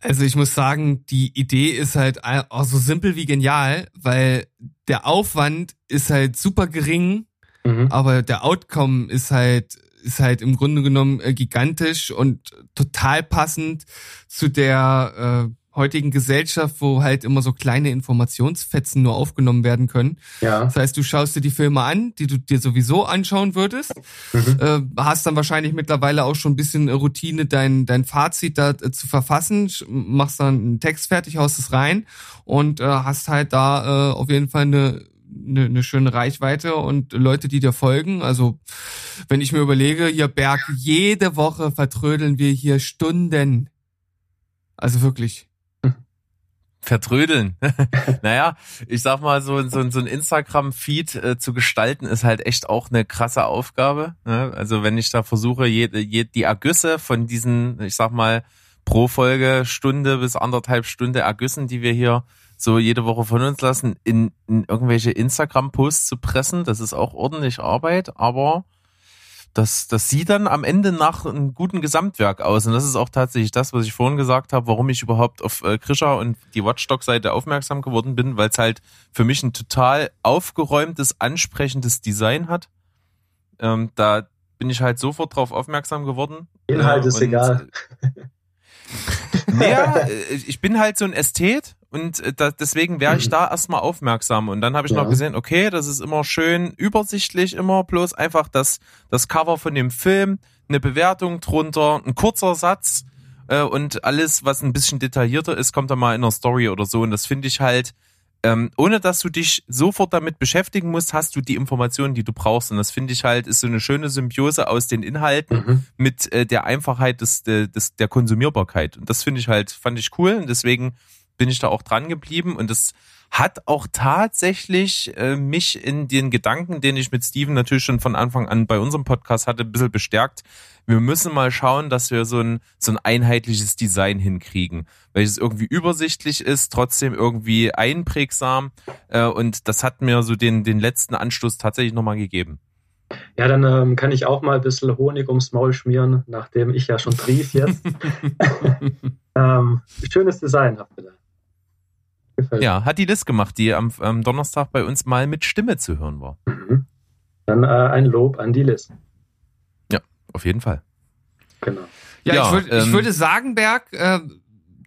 Also ich muss sagen, die Idee ist halt auch so simpel wie genial, weil der Aufwand ist halt super gering, mhm. aber der Outcome ist halt ist halt im Grunde genommen äh, gigantisch und total passend zu der äh, heutigen Gesellschaft, wo halt immer so kleine Informationsfetzen nur aufgenommen werden können. Ja. Das heißt, du schaust dir die Filme an, die du dir sowieso anschauen würdest, mhm. äh, hast dann wahrscheinlich mittlerweile auch schon ein bisschen Routine, dein, dein Fazit da äh, zu verfassen, machst dann einen Text fertig, haust es rein und äh, hast halt da äh, auf jeden Fall eine eine, eine schöne Reichweite und Leute, die dir folgen. Also wenn ich mir überlege, hier Berg, jede Woche vertrödeln wir hier Stunden. Also wirklich vertrödeln. naja, ich sag mal, so, so, so ein Instagram-Feed äh, zu gestalten, ist halt echt auch eine krasse Aufgabe. Ne? Also wenn ich da versuche, je, je, die Ergüsse von diesen, ich sag mal, pro Folge Stunde bis anderthalb Stunde Ergüssen, die wir hier so jede Woche von uns lassen, in, in irgendwelche Instagram-Posts zu pressen, das ist auch ordentlich Arbeit, aber das, das sieht dann am Ende nach einem guten Gesamtwerk aus. Und das ist auch tatsächlich das, was ich vorhin gesagt habe, warum ich überhaupt auf äh, Krischer und die Watchdog-Seite aufmerksam geworden bin, weil es halt für mich ein total aufgeräumtes, ansprechendes Design hat. Ähm, da bin ich halt sofort drauf aufmerksam geworden. Inhalt ist egal. Naja, äh, ich bin halt so ein Ästhet und äh, da, deswegen wäre ich da erstmal aufmerksam. Und dann habe ich ja. noch gesehen, okay, das ist immer schön übersichtlich, immer bloß einfach das, das Cover von dem Film, eine Bewertung drunter, ein kurzer Satz äh, und alles, was ein bisschen detaillierter ist, kommt dann mal in einer Story oder so. Und das finde ich halt, ähm, ohne dass du dich sofort damit beschäftigen musst, hast du die Informationen, die du brauchst. Und das finde ich halt, ist so eine schöne Symbiose aus den Inhalten mhm. mit äh, der Einfachheit des, des, der Konsumierbarkeit. Und das finde ich halt, fand ich cool. Und deswegen bin ich da auch dran geblieben und es hat auch tatsächlich äh, mich in den Gedanken, den ich mit Steven natürlich schon von Anfang an bei unserem Podcast hatte, ein bisschen bestärkt. Wir müssen mal schauen, dass wir so ein, so ein einheitliches Design hinkriegen, welches irgendwie übersichtlich ist, trotzdem irgendwie einprägsam. Äh, und das hat mir so den, den letzten Anstoß tatsächlich nochmal gegeben. Ja, dann ähm, kann ich auch mal ein bisschen Honig ums Maul schmieren, nachdem ich ja schon trief jetzt. ähm, schönes Design habt ihr da. Gefällt. Ja, hat die Liz gemacht, die am, am, Donnerstag bei uns mal mit Stimme zu hören war. Mhm. Dann äh, ein Lob an die Liz. Ja, auf jeden Fall. Genau. Ja, ja ich, würd, ähm, ich würde sagen, Berg, äh,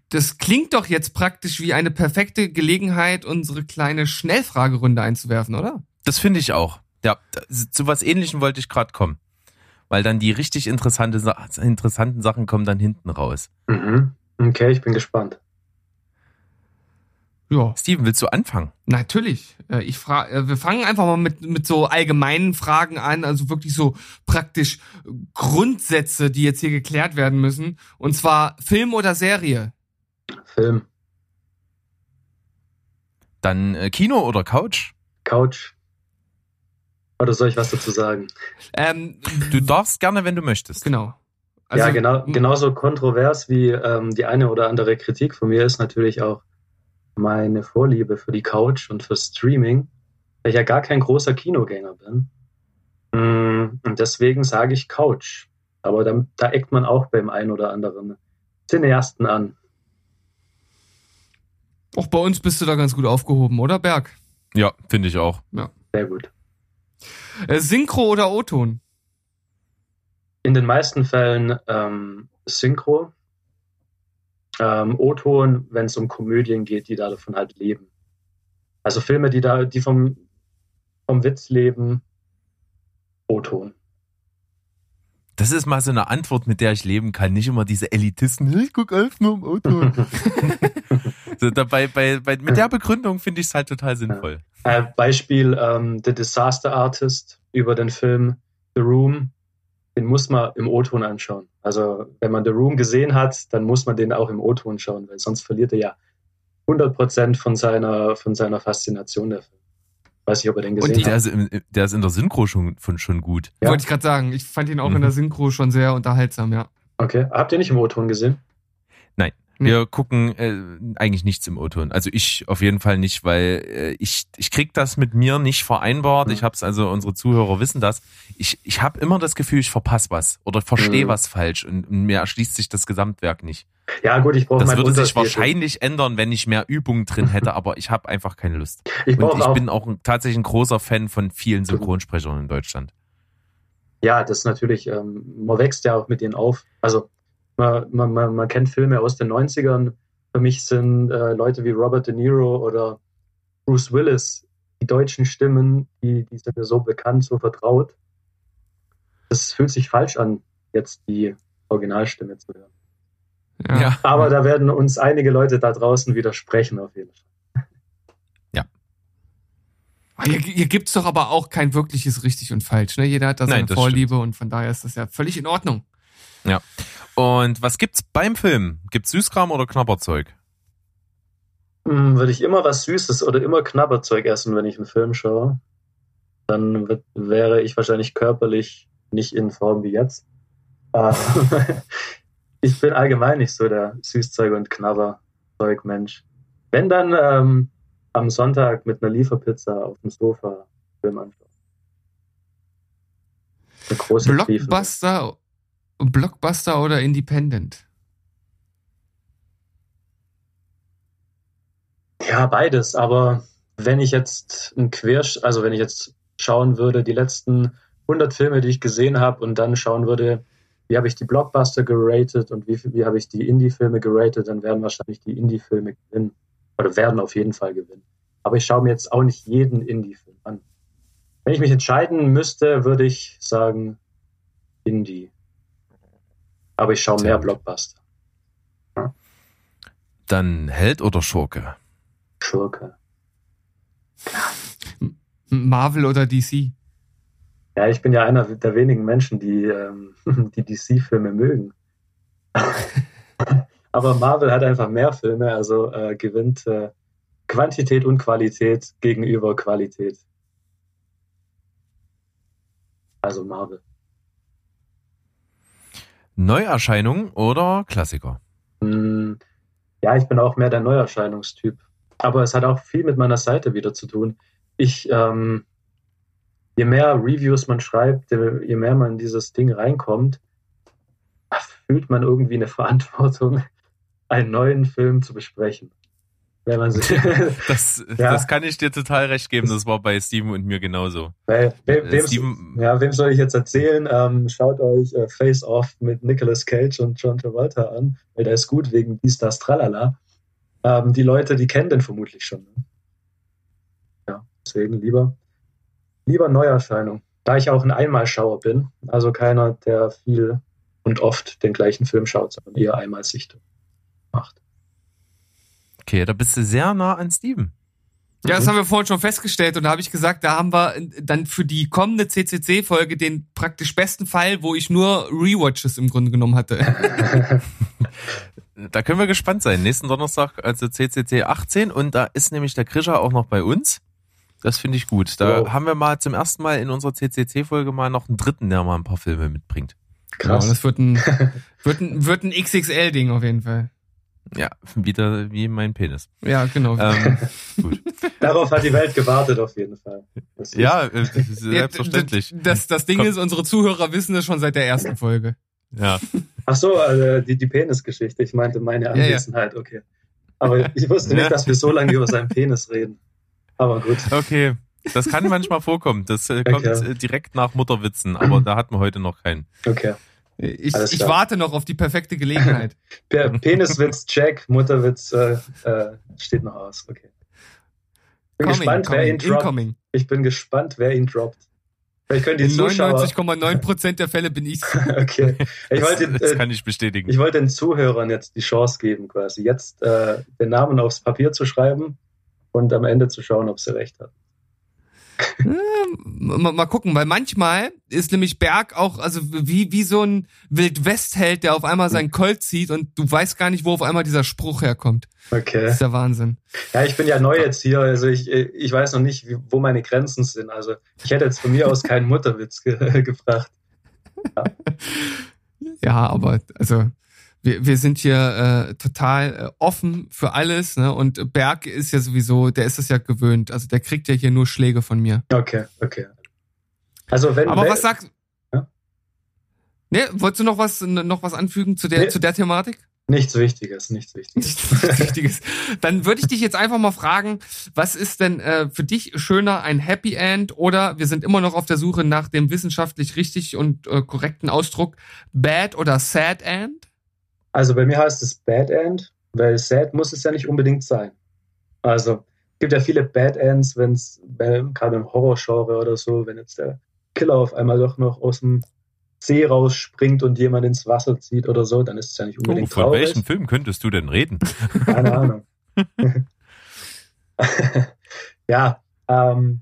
das klingt doch jetzt praktisch wie eine perfekte Gelegenheit, unsere kleine Schnellfragerunde einzuwerfen, oder? Das finde ich auch. Ja, zu was Ähnlichem wollte ich gerade kommen. Weil dann die richtig interessante, interessanten Sachen kommen dann hinten raus. Mhm. Okay, ich bin gespannt. Ja. Steven, willst du anfangen? Natürlich. Äh, ich frage, äh, wir fangen einfach mal mit, mit so allgemeinen Fragen an, also wirklich so praktisch Grundsätze, die jetzt hier geklärt werden müssen. Und zwar Film oder Serie? Film. Dann äh, Kino oder Couch? Couch. Oder soll ich was dazu sagen? Ähm, du darfst gerne, wenn du möchtest. Genau. Also, ja, genau, genauso kontrovers wie ähm, die eine oder andere Kritik von mir ist natürlich auch meine Vorliebe für die Couch und für Streaming, weil ich ja gar kein großer Kinogänger bin. Mm, und deswegen sage ich Couch. Aber da, da eckt man auch beim einen oder anderen Cineasten an. Auch bei uns bist du da ganz gut aufgehoben, oder Berg? Ja, finde ich auch. Ja. Sehr gut. Äh, Synchro oder O-Ton? In den meisten Fällen ähm, Synchro. Ähm, O-Ton, wenn es um Komödien geht, die davon halt leben. Also Filme, die da, die vom vom Witz leben, O-Ton. Das ist mal so eine Antwort, mit der ich leben kann. Nicht immer diese Elitisten, ich gucke alles nur im Auto. so, dabei, bei, bei, mit der Begründung finde ich es halt total sinnvoll. Ja. Äh, Beispiel ähm, The Disaster Artist über den Film The Room. Den muss man im O-Ton anschauen. Also wenn man The Room gesehen hat, dann muss man den auch im O-Ton schauen, weil sonst verliert er ja 100% von seiner, von seiner Faszination Film. Weiß nicht, ob er den gesehen Und der hat. Ist der ist in der Synchro schon, schon gut. Ja. Wollte ich gerade sagen. Ich fand ihn auch mhm. in der Synchro schon sehr unterhaltsam, ja. Okay. Habt ihr nicht im O-Ton gesehen? Nein. Wir gucken äh, eigentlich nichts im O-Ton. Also ich auf jeden Fall nicht, weil äh, ich ich krieg das mit mir nicht vereinbart. Mhm. Ich habe es also unsere Zuhörer wissen das. Ich ich habe immer das Gefühl, ich verpasse was oder verstehe mhm. was falsch und, und mir erschließt sich das Gesamtwerk nicht. Ja gut, ich brauche Das würde sich wahrscheinlich ändern, wenn ich mehr Übungen drin hätte, aber ich habe einfach keine Lust. Ich und ich auch bin auch tatsächlich ein großer Fan von vielen Synchronsprechern in Deutschland. Ja, das ist natürlich, ähm, man wächst ja auch mit denen auf. Also man, man, man, man kennt Filme aus den 90ern. Für mich sind äh, Leute wie Robert De Niro oder Bruce Willis die deutschen Stimmen, die, die sind mir so bekannt, so vertraut. Es fühlt sich falsch an, jetzt die Originalstimme zu hören. Ja. Aber da werden uns einige Leute da draußen widersprechen, auf jeden Fall. Ja. Ah, hier, hier gibt es doch aber auch kein wirkliches richtig und falsch. Ne? Jeder hat da seine Nein, Vorliebe stimmt. und von daher ist das ja völlig in Ordnung. Ja. Und was gibt's beim Film? Gibt's Süßkram oder Knabberzeug? Hm, würde ich immer was Süßes oder immer Knabberzeug essen, wenn ich einen Film schaue, dann wird, wäre ich wahrscheinlich körperlich nicht in Form wie jetzt. Äh, ich bin allgemein nicht so der Süßzeug- und Knabberzeug-Mensch. Wenn dann ähm, am Sonntag mit einer Lieferpizza auf dem Sofa Film anschauen. Blockbuster Blockbuster oder Independent? Ja, beides. Aber wenn ich jetzt ein Quersch, also wenn ich jetzt schauen würde, die letzten 100 Filme, die ich gesehen habe und dann schauen würde, wie habe ich die Blockbuster geratet und wie, wie habe ich die Indie-Filme geratet, dann werden wahrscheinlich die Indie-Filme gewinnen. Oder werden auf jeden Fall gewinnen. Aber ich schaue mir jetzt auch nicht jeden Indie-Film an. Wenn ich mich entscheiden müsste, würde ich sagen Indie aber ich schaue mehr Blockbuster. Ja. Dann Held oder Schurke? Schurke. Marvel oder DC? Ja, ich bin ja einer der wenigen Menschen, die ähm, die DC-Filme mögen. aber Marvel hat einfach mehr Filme, also äh, gewinnt äh, Quantität und Qualität gegenüber Qualität. Also Marvel. Neuerscheinung oder Klassiker? Hm, ja, ich bin auch mehr der Neuerscheinungstyp. Aber es hat auch viel mit meiner Seite wieder zu tun. Ich, ähm, je mehr Reviews man schreibt, je mehr man in dieses Ding reinkommt, fühlt man irgendwie eine Verantwortung, einen neuen Film zu besprechen wenn man sich. das, ja. das kann ich dir total recht geben. Das war bei Steven und mir genauso. Weil, wem, äh, Steven, ja, wem soll ich jetzt erzählen? Ähm, schaut euch äh, Face Off mit Nicolas Cage und John Travolta an, weil der ist gut wegen dies, das, tralala. Ähm, die Leute, die kennen den vermutlich schon. Ne? Ja, deswegen lieber, lieber Neuerscheinung. Da ich auch ein Einmalschauer bin, also keiner, der viel und oft den gleichen Film schaut, sondern eher Einmalsichtung macht. Okay, da bist du sehr nah an Steven. Ja, das haben wir vorhin schon festgestellt und da habe ich gesagt, da haben wir dann für die kommende CCC-Folge den praktisch besten Fall, wo ich nur Rewatches im Grunde genommen hatte. da können wir gespannt sein. Nächsten Donnerstag, also CCC 18 und da ist nämlich der Krischer auch noch bei uns. Das finde ich gut. Da wow. haben wir mal zum ersten Mal in unserer CCC-Folge mal noch einen dritten, der mal ein paar Filme mitbringt. Krass. Genau, das wird ein, wird ein, wird ein XXL-Ding auf jeden Fall. Ja, wieder wie mein Penis. Ja, genau. Ähm, gut. Darauf hat die Welt gewartet, auf jeden Fall. Ja, äh, selbstverständlich. Das, das Ding Komm. ist, unsere Zuhörer wissen es schon seit der ersten Folge. Ja. Ach so, also die, die Penisgeschichte. Ich meinte meine Anwesenheit, ja, ja. okay. Aber ich wusste nicht, dass wir so lange über seinen Penis reden. Aber gut. Okay. Das kann manchmal vorkommen. Das äh, kommt okay. Äh, direkt nach Mutterwitzen, aber da hatten wir heute noch keinen. Okay. Ich, ich warte noch auf die perfekte Gelegenheit. Peniswitz, check. Mutterwitz äh, äh, steht noch aus. Okay. bin coming, gespannt, coming, wer ihn droppt. Incoming. Ich bin gespannt, wer ihn droppt. Vielleicht können die In 99,9% der Fälle bin ich. okay. Ich wollte, das, kann ich bestätigen. Ich wollte den Zuhörern jetzt die Chance geben, quasi jetzt äh, den Namen aufs Papier zu schreiben und am Ende zu schauen, ob sie recht hat. Mal, mal gucken, weil manchmal ist nämlich Berg auch, also wie, wie so ein Wildwestheld, der auf einmal seinen Colt zieht und du weißt gar nicht, wo auf einmal dieser Spruch herkommt. Okay. Das ist der Wahnsinn. Ja, ich bin ja neu jetzt hier, also ich, ich weiß noch nicht, wo meine Grenzen sind. Also ich hätte jetzt von mir aus keinen Mutterwitz ge gebracht. Ja. ja, aber also wir, wir sind hier äh, total äh, offen für alles, ne? Und Berg ist ja sowieso, der ist es ja gewöhnt. Also der kriegt ja hier nur Schläge von mir. Okay, okay. Also wenn. Aber wenn, was sagst ja? Ne, wolltest du noch was noch was anfügen zu der nee. zu der Thematik? Nichts Wichtiges, nichts Wichtiges. Nichts Wichtiges. Dann würde ich dich jetzt einfach mal fragen, was ist denn äh, für dich schöner, ein Happy End oder wir sind immer noch auf der Suche nach dem wissenschaftlich richtig und äh, korrekten Ausdruck Bad oder Sad End? Also bei mir heißt es Bad End, weil Sad muss es ja nicht unbedingt sein. Also es gibt ja viele Bad Ends, wenn es gerade im Horrorgenre oder so, wenn jetzt der Killer auf einmal doch noch aus dem See rausspringt und jemand ins Wasser zieht oder so, dann ist es ja nicht unbedingt oh, Von traurig. welchem Film könntest du denn reden? Keine Ahnung. ja, ähm,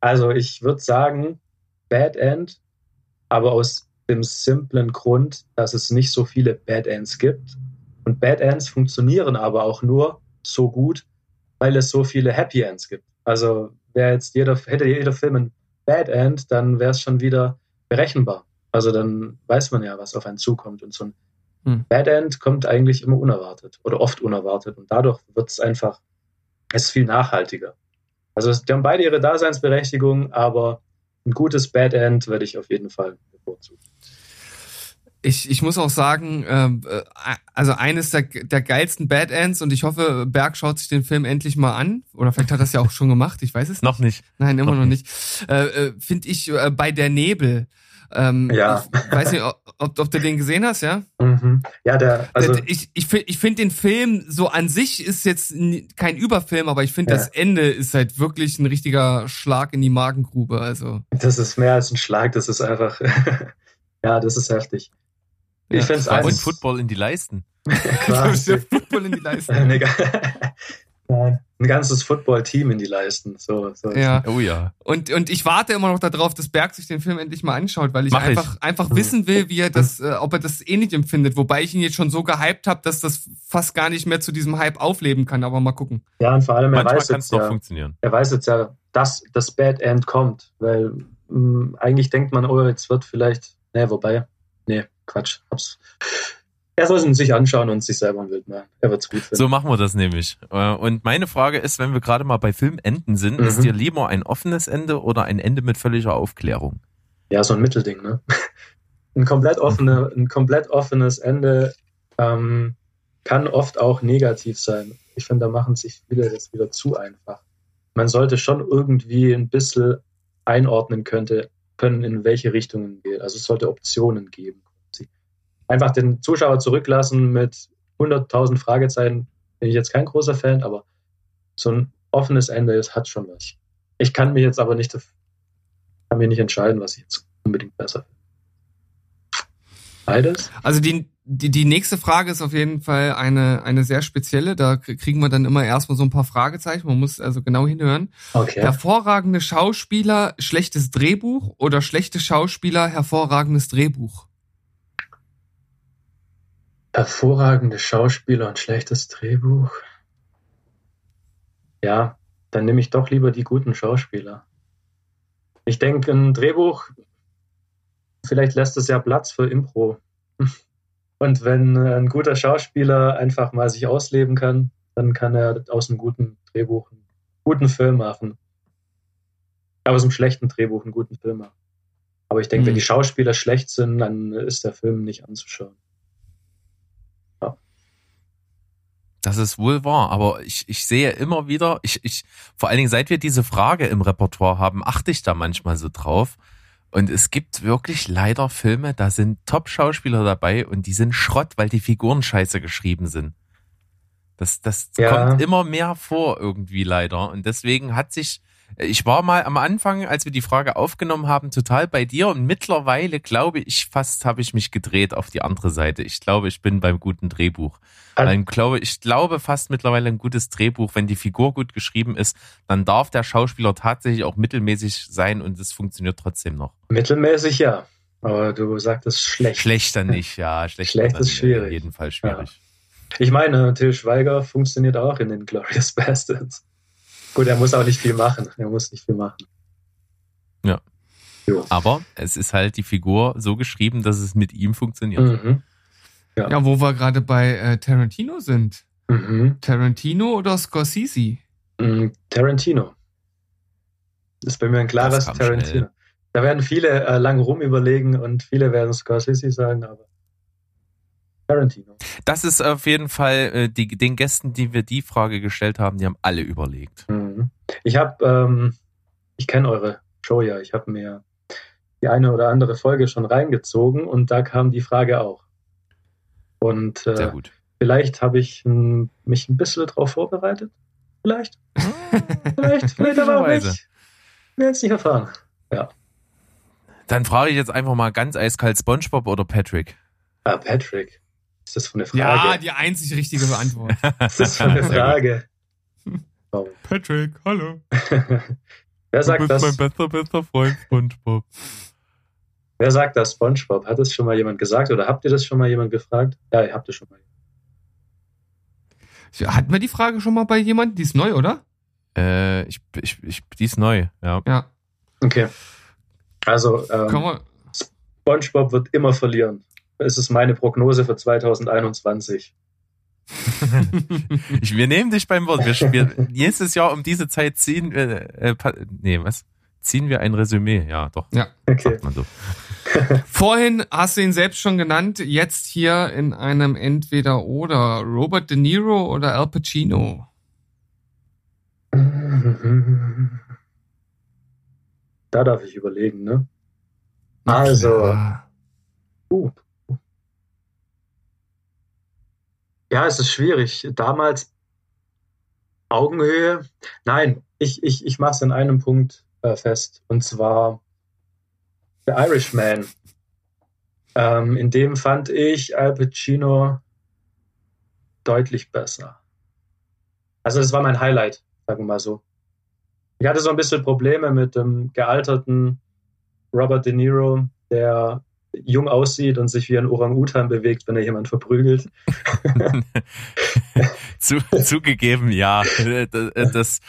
also ich würde sagen Bad End, aber aus dem simplen Grund, dass es nicht so viele Bad Ends gibt. Und Bad Ends funktionieren aber auch nur so gut, weil es so viele Happy Ends gibt. Also wäre jetzt jeder, hätte jeder Film ein Bad End, dann wäre es schon wieder berechenbar. Also dann weiß man ja, was auf einen zukommt. Und so ein hm. Bad End kommt eigentlich immer unerwartet oder oft unerwartet. Und dadurch wird es einfach, es ist viel nachhaltiger. Also die haben beide ihre Daseinsberechtigung, aber ein gutes Bad End würde ich auf jeden Fall bevorzugen. Ich, ich muss auch sagen, ähm, äh, also eines der, der geilsten Bad Ends und ich hoffe, Berg schaut sich den Film endlich mal an. Oder vielleicht hat er es ja auch schon gemacht, ich weiß es nicht. Noch nicht. Nein, immer noch, noch nicht. nicht. Äh, äh, Finde ich äh, bei der Nebel. Ähm, ja. Ich weiß nicht, ob, ob du den gesehen hast, ja? Mhm. Ja, der. Also ich ich finde ich find den Film so an sich ist jetzt kein Überfilm, aber ich finde ja. das Ende ist halt wirklich ein richtiger Schlag in die Magengrube. Also. Das ist mehr als ein Schlag, das ist einfach. ja, das ist heftig. Ich finde es einfach. Football in die Leisten. Quasi. Football in die Leisten. Ein ganzes Football-Team in die Leisten. So, so. Ja. Oh ja. Und, und ich warte immer noch darauf, dass Berg sich den Film endlich mal anschaut, weil ich Mach einfach, ich. einfach wissen will, wie er das, äh, ob er das ähnlich empfindet. Wobei ich ihn jetzt schon so gehypt habe, dass das fast gar nicht mehr zu diesem Hype aufleben kann. Aber mal gucken. Ja, und vor allem, er Manchmal weiß jetzt ja, funktionieren. er weiß jetzt ja, dass das Bad End kommt. Weil mh, mm, eigentlich denkt man, oh, jetzt wird vielleicht, ne, wobei, nee, Quatsch. Hab's. Er soll es sich anschauen und sich selber ein Bild machen. Er wird's gut finden. So machen wir das nämlich. Äh, und meine Frage ist, wenn wir gerade mal bei Filmenden sind, mhm. ist dir lieber ein offenes Ende oder ein Ende mit völliger Aufklärung? Ja, so ein Mittelding, ne? Ein komplett, offene, ein komplett offenes Ende ähm, kann oft auch negativ sein. Ich finde, da machen sich viele das wieder zu einfach. Man sollte schon irgendwie ein bisschen einordnen könnte, können, in welche Richtungen geht. Also es sollte Optionen geben einfach den Zuschauer zurücklassen mit 100.000 Fragezeichen, bin ich jetzt kein großer Fan, aber so ein offenes Ende ist, hat schon was. Ich kann mir jetzt aber nicht, kann mir nicht entscheiden, was ich jetzt unbedingt besser finde. Beides? Also die, die, die nächste Frage ist auf jeden Fall eine, eine sehr spezielle. Da kriegen wir dann immer erstmal so ein paar Fragezeichen. Man muss also genau hinhören. Okay. Hervorragende Schauspieler, schlechtes Drehbuch oder schlechte Schauspieler, hervorragendes Drehbuch? Hervorragende Schauspieler und schlechtes Drehbuch. Ja, dann nehme ich doch lieber die guten Schauspieler. Ich denke, ein Drehbuch, vielleicht lässt es ja Platz für Impro. Und wenn ein guter Schauspieler einfach mal sich ausleben kann, dann kann er aus einem guten Drehbuch einen guten Film machen. Aus einem schlechten Drehbuch einen guten Film machen. Aber ich denke, mhm. wenn die Schauspieler schlecht sind, dann ist der Film nicht anzuschauen. Das ist wohl wahr, aber ich, ich sehe immer wieder, ich, ich, vor allen Dingen seit wir diese Frage im Repertoire haben, achte ich da manchmal so drauf. Und es gibt wirklich leider Filme, da sind Top-Schauspieler dabei und die sind Schrott, weil die Figuren scheiße geschrieben sind. Das, das ja. kommt immer mehr vor irgendwie leider. Und deswegen hat sich, ich war mal am Anfang, als wir die Frage aufgenommen haben, total bei dir und mittlerweile glaube ich fast habe ich mich gedreht auf die andere Seite. Ich glaube, ich bin beim guten Drehbuch. Also, ich glaube, ich glaube fast mittlerweile ein gutes Drehbuch, wenn die Figur gut geschrieben ist, dann darf der Schauspieler tatsächlich auch mittelmäßig sein und es funktioniert trotzdem noch. Mittelmäßig ja, aber du sagtest schlecht. Schlechter nicht, ja, schlechter schlecht ist schwierig. Auf jeden Fall schwierig. Ja. Ich meine, Till Schweiger funktioniert auch in den Glorious Bastards. Gut, er muss auch nicht viel machen. Er muss nicht viel machen. Ja. Jo. Aber es ist halt die Figur so geschrieben, dass es mit ihm funktioniert. Mhm. Ja. ja, wo wir gerade bei äh, Tarantino sind. Mhm. Tarantino oder Scorsese? Mhm, Tarantino. Das ist bei mir ein klares Tarantino. Schnell. Da werden viele äh, lang rumüberlegen und viele werden Scorsese sagen, aber Tarantino. Das ist auf jeden Fall äh, die, den Gästen, die wir die Frage gestellt haben, die haben alle überlegt. Mhm. Ich habe, ähm, ich kenne eure Show ja, ich habe mir die eine oder andere Folge schon reingezogen und da kam die Frage auch. Und äh, vielleicht habe ich m, mich ein bisschen darauf vorbereitet. Vielleicht. vielleicht, vielleicht aber auch nicht. Wir werden es nicht erfahren. Ja. Dann frage ich jetzt einfach mal ganz eiskalt SpongeBob oder Patrick? Ah, Patrick. Ist das von der Frage? Ja, die einzig richtige Antwort. ist das von der Frage? Patrick, hallo. Wer sagt du bist das? mein bester, bester Freund SpongeBob. Wer sagt das SpongeBob? Hat das schon mal jemand gesagt oder habt ihr das schon mal jemand gefragt? Ja, ihr habt es schon mal. Hatten wir die Frage schon mal bei jemandem? Die ist neu, oder? Äh, ich, ich, ich, die ist neu, ja. Ja. Okay. Also, ähm, SpongeBob wird immer verlieren. Ist meine Prognose für 2021. ich, wir nehmen dich beim Wort. Wir, spielen nächstes Jahr um diese Zeit ziehen, äh, äh, nee, was? Ziehen wir ein Resümee? Ja, doch. Ja, okay. Man so. Vorhin hast du ihn selbst schon genannt, jetzt hier in einem Entweder-Oder. Robert De Niro oder Al Pacino? Da darf ich überlegen, ne? Also. Uh. Ja, es ist schwierig. Damals Augenhöhe. Nein, ich, ich, ich mache es in einem Punkt äh, fest. Und zwar The Irishman. Ähm, in dem fand ich Al Pacino deutlich besser. Also das war mein Highlight, sagen wir mal so. Ich hatte so ein bisschen Probleme mit dem gealterten Robert De Niro, der jung aussieht und sich wie ein Orang-Utan bewegt, wenn er jemand verprügelt. Zu, zugegeben, ja. Das,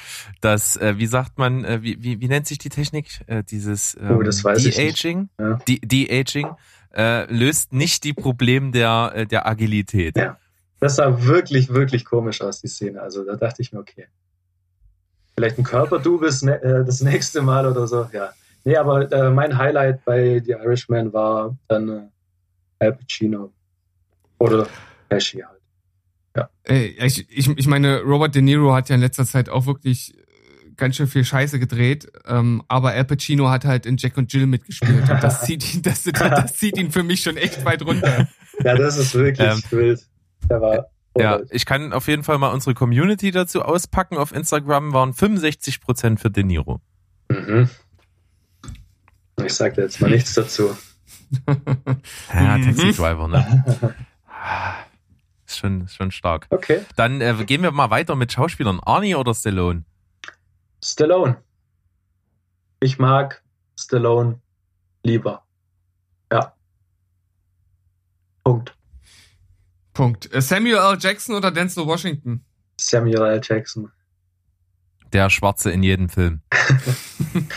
das, äh, wie sagt man, äh, wie, wie, wie nennt sich die Technik? Äh, dieses ähm, oh, das weiß De-Aging? Ja. De-Aging äh, löst nicht die Probleme der, der Agilität. Ja. Das sah wirklich, wirklich komisch aus, die Szene. Also da dachte ich mir, okay. Vielleicht ein Körperdouble das nächste Mal oder so, ja. Nee, aber äh, mein Highlight bei The Irishman war dann äh, Al Pacino. Oder Pesci halt. Ja. Ich, ich, ich meine, Robert De Niro hat ja in letzter Zeit auch wirklich äh, ganz schön viel Scheiße gedreht, ähm, aber Al Pacino hat halt in Jack und Jill mitgespielt und das zieht ihn, das, das zieht ihn für mich schon echt weit runter. Ja, das ist wirklich ähm, wild. Der war ja, ich kann auf jeden Fall mal unsere Community dazu auspacken. Auf Instagram waren 65 Prozent für De Niro. Mhm. Ich sage da jetzt mal nichts dazu. ja, Taxi Driver, ne? Ist schon, ist schon stark. Okay. Dann äh, gehen wir mal weiter mit Schauspielern. Arnie oder Stallone? Stallone. Ich mag Stallone lieber. Ja. Punkt. Punkt. Äh, Samuel L. Jackson oder Denzel Washington? Samuel L. Jackson. Der Schwarze in jedem Film.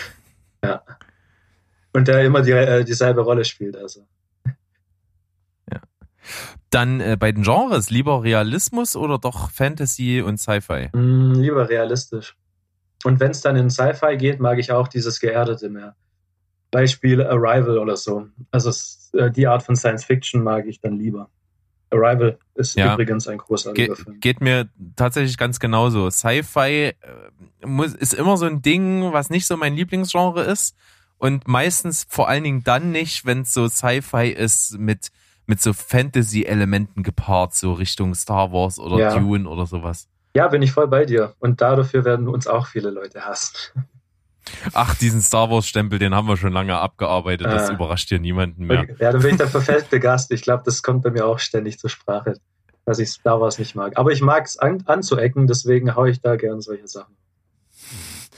ja. Und der immer die, äh, dieselbe Rolle spielt. Also. Ja. Dann äh, bei den Genres, lieber Realismus oder doch Fantasy und Sci-Fi? Mm, lieber realistisch. Und wenn es dann in Sci-Fi geht, mag ich auch dieses Geerdete mehr. Beispiel Arrival oder so. Also äh, die Art von Science Fiction mag ich dann lieber. Arrival ist ja. übrigens ein großartiger Ge Film. Geht mir tatsächlich ganz genauso. Sci-Fi äh, ist immer so ein Ding, was nicht so mein Lieblingsgenre ist. Und meistens vor allen Dingen dann nicht, wenn es so Sci-Fi ist mit, mit so Fantasy-Elementen gepaart, so Richtung Star Wars oder ja. Dune oder sowas. Ja, bin ich voll bei dir. Und dafür werden uns auch viele Leute hassen. Ach, diesen Star Wars-Stempel, den haben wir schon lange abgearbeitet. Das ah. überrascht hier niemanden mehr. Ja, dann bin ich der verfälschte Gast. Ich glaube, das kommt bei mir auch ständig zur Sprache, dass ich Star Wars nicht mag. Aber ich mag es an, anzuecken, deswegen haue ich da gern solche Sachen.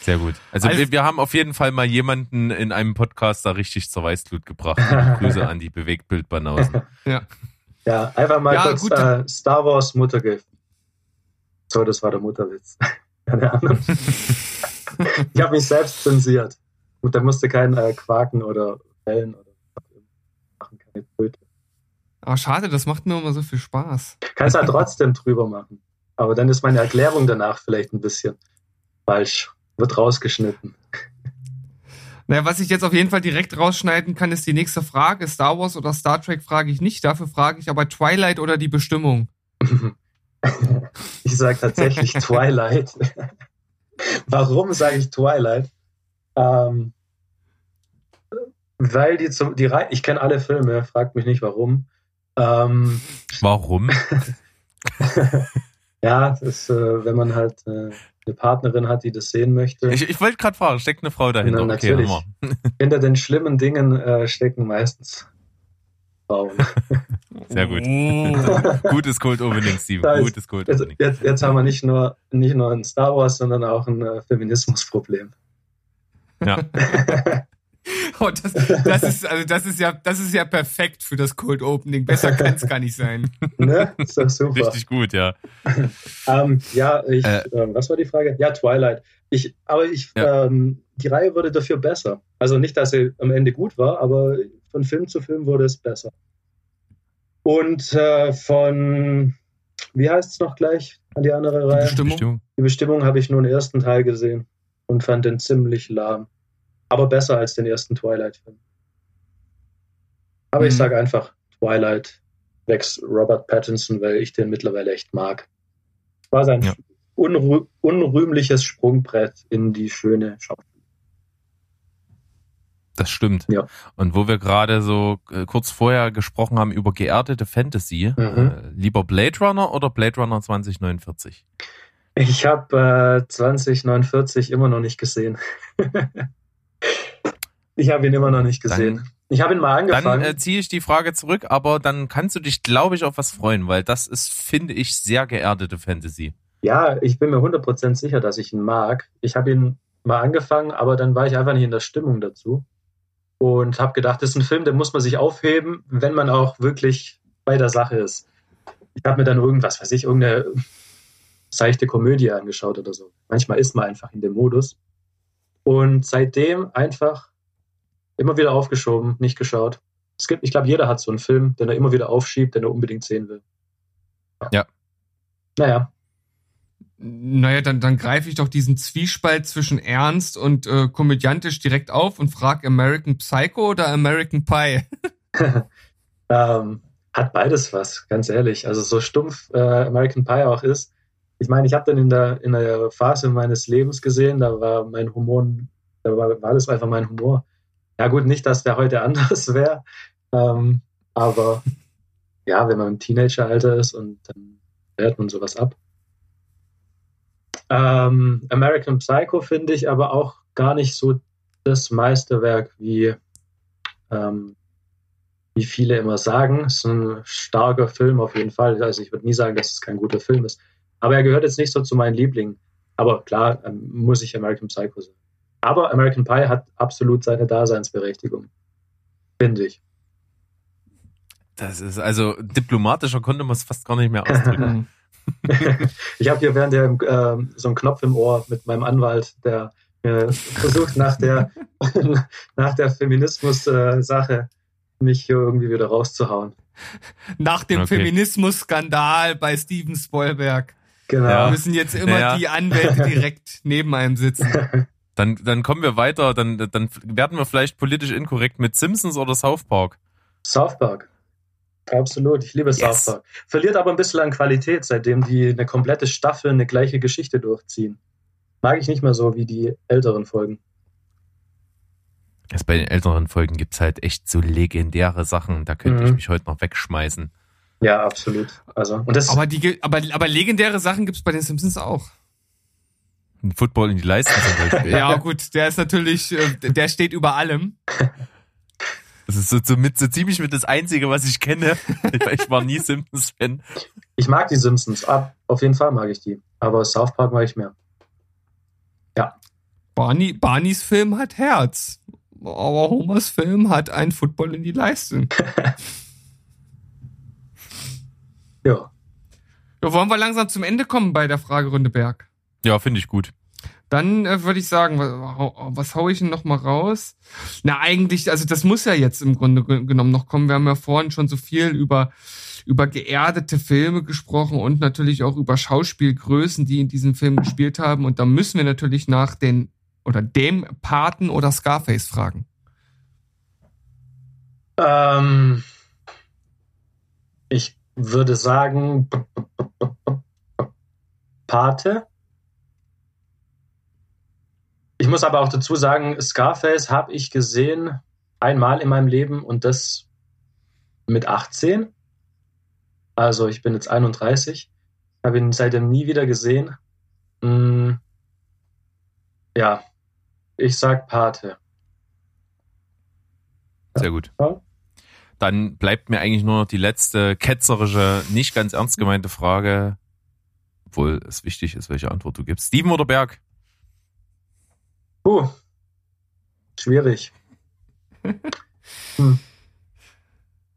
Sehr gut. Also, also wir, wir, haben auf jeden Fall mal jemanden in einem Podcast da richtig zur Weißglut gebracht. Grüße an die Bewegtbildbanausen. ja. Ja, einfach mal ja, kurz äh, Star Wars Muttergift. So, das war der Mutterwitz. Keine Ahnung. ich habe mich selbst zensiert. Und da musste kein äh, Quaken oder Wellen oder machen, keine Bröte. Aber schade, das macht mir immer so viel Spaß. Kannst halt trotzdem drüber machen. Aber dann ist meine Erklärung danach vielleicht ein bisschen falsch. Wird rausgeschnitten. Naja, was ich jetzt auf jeden Fall direkt rausschneiden kann, ist die nächste Frage. Star Wars oder Star Trek frage ich nicht. Dafür frage ich aber Twilight oder die Bestimmung. ich sage tatsächlich Twilight. Warum sage ich Twilight? Ähm, weil die zum, die Reihe, ich kenne alle Filme, fragt mich nicht warum. Ähm, warum? ja, das ist, äh, wenn man halt äh, eine Partnerin hat, die das sehen möchte. Ich, ich wollte gerade fragen, steckt eine Frau dahinter? Na, okay, natürlich. Hinter den schlimmen Dingen äh, stecken meistens Frauen. Sehr gut. Gutes Cold Opening, Steven. Gutes Cold Opening. Jetzt, jetzt, haben wir nicht nur, nicht nur ein Star Wars, sondern auch ein äh, Feminismusproblem. Ja. oh, das, das, ist, also das, ist ja, das ist ja perfekt für das Cold Opening. Besser kann es gar nicht sein. Ne? Ist doch super. Richtig gut, ja. ähm, ja, ich, äh, äh, was war die Frage? Ja, Twilight. Ich, aber ich, ja. ähm, die Reihe wurde dafür besser. Also nicht, dass sie am Ende gut war, aber von Film zu Film wurde es besser. Und äh, von, wie heißt es noch gleich an die andere Reihe? Die Bestimmung. Die Bestimmung habe ich nur den ersten Teil gesehen und fand den ziemlich lahm. Aber besser als den ersten Twilight-Film. Aber mhm. ich sage einfach Twilight wächst Robert Pattinson, weil ich den mittlerweile echt mag. War sein ja. unrü unrühmliches Sprungbrett in die schöne Schauspiel. Das stimmt. Ja. Und wo wir gerade so äh, kurz vorher gesprochen haben über geerdete Fantasy, mhm. äh, lieber Blade Runner oder Blade Runner 2049? Ich habe äh, 2049 immer noch nicht gesehen. ich habe ihn immer noch nicht gesehen. Dann, ich habe ihn mal angefangen. Dann äh, ziehe ich die Frage zurück, aber dann kannst du dich, glaube ich, auf was freuen, weil das ist, finde ich, sehr geerdete Fantasy. Ja, ich bin mir 100% sicher, dass ich ihn mag. Ich habe ihn mal angefangen, aber dann war ich einfach nicht in der Stimmung dazu und habe gedacht, das ist ein Film, den muss man sich aufheben, wenn man auch wirklich bei der Sache ist. Ich habe mir dann irgendwas, weiß ich, irgendeine seichte Komödie angeschaut oder so. Manchmal ist man einfach in dem Modus. Und seitdem einfach immer wieder aufgeschoben, nicht geschaut. Es gibt, ich glaube, jeder hat so einen Film, den er immer wieder aufschiebt, den er unbedingt sehen will. Ja. Naja, naja, dann, dann greife ich doch diesen Zwiespalt zwischen ernst und äh, komödiantisch direkt auf und frage American Psycho oder American Pie? ähm, hat beides was, ganz ehrlich. Also so stumpf äh, American Pie auch ist. Ich meine, ich habe dann in der, in der Phase meines Lebens gesehen, da war mein Humor, da war, war das einfach mein Humor. Ja gut, nicht, dass der heute anders wäre, ähm, aber ja, wenn man im Teenageralter ist und dann hört man sowas ab. Ähm, American Psycho finde ich aber auch gar nicht so das Meisterwerk, wie, ähm, wie viele immer sagen. Es ist ein starker Film auf jeden Fall. Also ich würde nie sagen, dass es kein guter Film ist. Aber er gehört jetzt nicht so zu meinen Lieblingen. Aber klar, ähm, muss ich American Psycho sagen. Aber American Pie hat absolut seine Daseinsberechtigung. Finde ich. Das ist also diplomatischer konnte man es fast gar nicht mehr ausdrücken. ich habe hier während der äh, so einen Knopf im Ohr mit meinem Anwalt, der äh, versucht nach der nach der Feminismus-Sache äh, mich hier irgendwie wieder rauszuhauen. Nach dem okay. Feminismus-Skandal bei Steven Spoilberg. Genau. Ja. müssen jetzt immer ja. die Anwälte direkt neben einem sitzen. Dann, dann kommen wir weiter, dann, dann werden wir vielleicht politisch inkorrekt mit Simpsons oder South Park. South Park. Absolut, ich liebe yes. South Park. Verliert aber ein bisschen an Qualität, seitdem die eine komplette Staffel eine gleiche Geschichte durchziehen. Mag ich nicht mehr so wie die älteren Folgen. Also bei den älteren Folgen gibt's halt echt so legendäre Sachen, da könnte mhm. ich mich heute noch wegschmeißen. Ja, absolut. Also, und das aber, die, aber, aber legendäre Sachen gibt's bei den Simpsons auch. Ein Football in die Leisten zum Beispiel. ja, gut, der ist natürlich, äh, der steht über allem. Das ist so, so, mit, so ziemlich mit das Einzige, was ich kenne. Ich war nie Simpsons-Fan. Ich mag die Simpsons. Ab, auf jeden Fall mag ich die. Aber South Park mag ich mehr. Ja. Barney, Barneys Film hat Herz. Aber Homers Film hat ein Football in die Leiste. ja. Ja, wollen wir langsam zum Ende kommen bei der Fragerunde Berg? Ja, finde ich gut. Dann äh, würde ich sagen, was, was hau ich denn noch mal raus? Na, eigentlich, also das muss ja jetzt im Grunde genommen noch kommen. Wir haben ja vorhin schon so viel über über geerdete Filme gesprochen und natürlich auch über Schauspielgrößen, die in diesem Film gespielt haben. Und da müssen wir natürlich nach den oder dem Paten oder Scarface fragen. Ähm, ich würde sagen Pate. Ich muss aber auch dazu sagen, Scarface habe ich gesehen einmal in meinem Leben und das mit 18. Also ich bin jetzt 31, habe ihn seitdem nie wieder gesehen. Hm, ja, ich sag Pate. Sehr gut. Dann bleibt mir eigentlich nur noch die letzte ketzerische, nicht ganz ernst gemeinte Frage, obwohl es wichtig ist, welche Antwort du gibst. Steven oder Berg? Uh, schwierig. hm.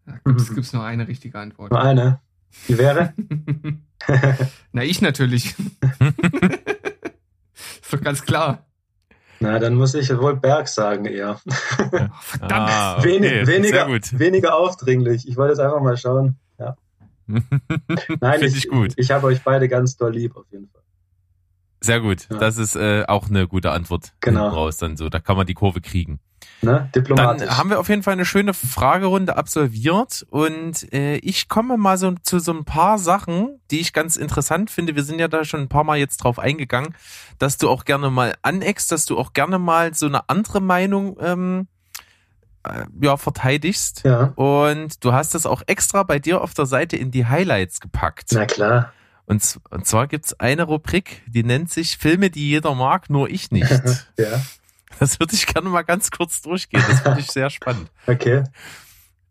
Da gibt es nur eine richtige Antwort. Nur eine. Die wäre? Na, ich natürlich. ist doch ganz klar. Na, dann muss ich wohl Berg sagen eher. verdammt. Ah, okay. Wenig, weniger, weniger aufdringlich. Ich wollte jetzt einfach mal schauen. Ja. Nein, ich, ich gut. Ich, ich habe euch beide ganz doll lieb, auf jeden Fall. Sehr gut. Ja. Das ist äh, auch eine gute Antwort. Genau. Raus dann so. Da kann man die Kurve kriegen. Ne? Diplomatisch. Dann haben wir auf jeden Fall eine schöne Fragerunde absolviert und äh, ich komme mal so zu so ein paar Sachen, die ich ganz interessant finde. Wir sind ja da schon ein paar Mal jetzt drauf eingegangen, dass du auch gerne mal aneckst, dass du auch gerne mal so eine andere Meinung ähm, äh, ja, verteidigst. Ja. Und du hast das auch extra bei dir auf der Seite in die Highlights gepackt. Na klar. Und, und zwar gibt's eine Rubrik, die nennt sich Filme, die jeder mag, nur ich nicht. ja. Das würde ich gerne mal ganz kurz durchgehen. Das finde ich sehr spannend. Okay.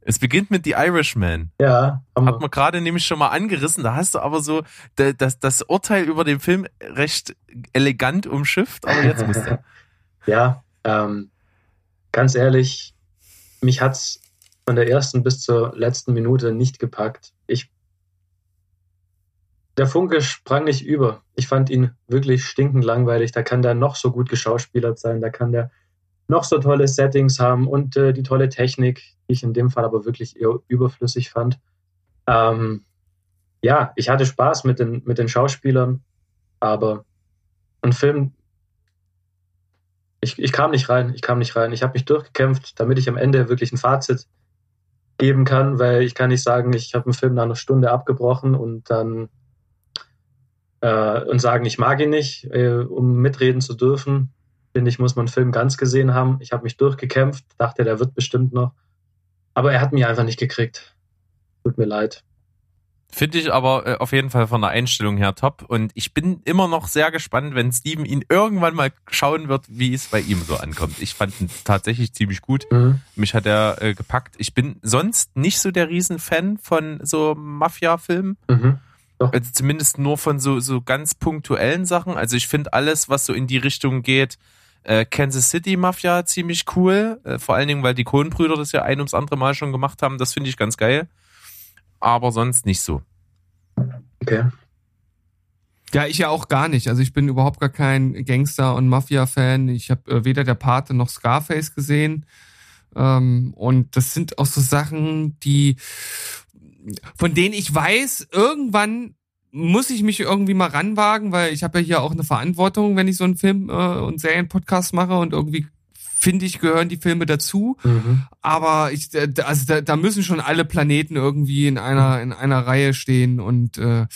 Es beginnt mit The Irishman. Ja. Hat man gerade nämlich schon mal angerissen. Da hast du aber so das, das Urteil über den Film recht elegant umschifft, aber jetzt musst du. ja, ähm, ganz ehrlich, mich hat's von der ersten bis zur letzten Minute nicht gepackt. Der Funke sprang nicht über. Ich fand ihn wirklich stinkend langweilig. Da kann der noch so gut geschauspielert sein, da kann der noch so tolle Settings haben und äh, die tolle Technik, die ich in dem Fall aber wirklich eher überflüssig fand. Ähm, ja, ich hatte Spaß mit den, mit den Schauspielern, aber ein Film, ich, ich kam nicht rein, ich kam nicht rein. Ich habe mich durchgekämpft, damit ich am Ende wirklich ein Fazit geben kann, weil ich kann nicht sagen, ich habe einen Film nach einer Stunde abgebrochen und dann äh, und sagen, ich mag ihn nicht, äh, um mitreden zu dürfen. Finde ich, muss man einen Film ganz gesehen haben. Ich habe mich durchgekämpft, dachte, der wird bestimmt noch. Aber er hat mich einfach nicht gekriegt. Tut mir leid. Finde ich aber äh, auf jeden Fall von der Einstellung her top. Und ich bin immer noch sehr gespannt, wenn Steven ihn irgendwann mal schauen wird, wie es bei ihm so ankommt. Ich fand ihn tatsächlich ziemlich gut. Mhm. Mich hat er äh, gepackt. Ich bin sonst nicht so der Riesenfan von so Mafia-Filmen. Mhm. Doch. Also zumindest nur von so, so ganz punktuellen Sachen. Also ich finde alles, was so in die Richtung geht, äh, Kansas City Mafia ziemlich cool. Äh, vor allen Dingen, weil die Coen-Brüder das ja ein ums andere Mal schon gemacht haben. Das finde ich ganz geil. Aber sonst nicht so. Okay. Ja, ich ja auch gar nicht. Also ich bin überhaupt gar kein Gangster- und Mafia-Fan. Ich habe äh, weder der Pate noch Scarface gesehen. Ähm, und das sind auch so Sachen, die von denen ich weiß, irgendwann muss ich mich irgendwie mal ranwagen, weil ich habe ja hier auch eine Verantwortung, wenn ich so einen Film- äh, und Serienpodcast mache und irgendwie finde ich, gehören die Filme dazu. Mhm. Aber ich, äh, also da, da müssen schon alle Planeten irgendwie in einer, in einer Reihe stehen und, äh,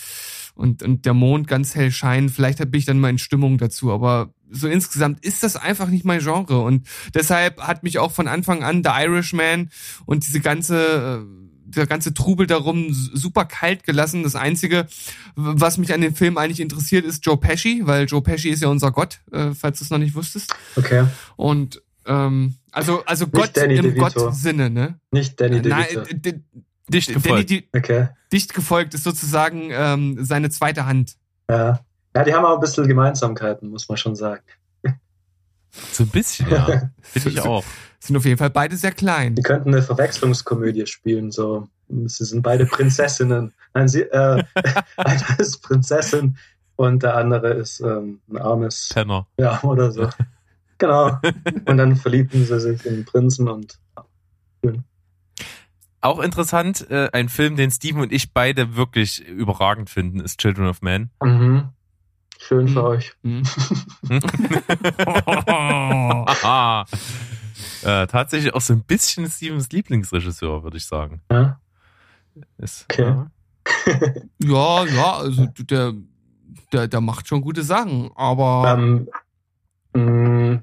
und, und der Mond ganz hell scheinen. Vielleicht bin ich dann mal in Stimmung dazu, aber so insgesamt ist das einfach nicht mein Genre und deshalb hat mich auch von Anfang an The Irishman und diese ganze äh, der ganze Trubel darum super kalt gelassen. Das Einzige, was mich an dem Film eigentlich interessiert, ist Joe Pesci, weil Joe Pesci ist ja unser Gott, äh, falls du es noch nicht wusstest. Okay. Und ähm, also also nicht Gott Danny im Gott-Sinne, ne? Nicht Danny DeVito. Nein, dicht gefolgt. Danny, okay. Dicht gefolgt ist sozusagen ähm, seine zweite Hand. Ja. Ja, die haben auch ein bisschen Gemeinsamkeiten, muss man schon sagen. So ein bisschen, ja. Finde ich auch. Sind auf jeden Fall beide sehr klein. Die könnten eine Verwechslungskomödie spielen, so. Sie sind beide Prinzessinnen. Nein, sie, äh, einer ist Prinzessin und der andere ist ähm, ein armes. Penner. Ja, oder so. genau. Und dann verliebten sie sich in den Prinzen und. Ja. Auch interessant, äh, ein Film, den Steven und ich beide wirklich überragend finden, ist Children of Men. Mhm. Schön für mhm. euch. Mhm. äh, tatsächlich auch so ein bisschen Stevens Lieblingsregisseur, würde ich sagen. Ja. Ist, okay. ja, ja, also der, der, der macht schon gute Sachen, aber. Ähm, mh, mm,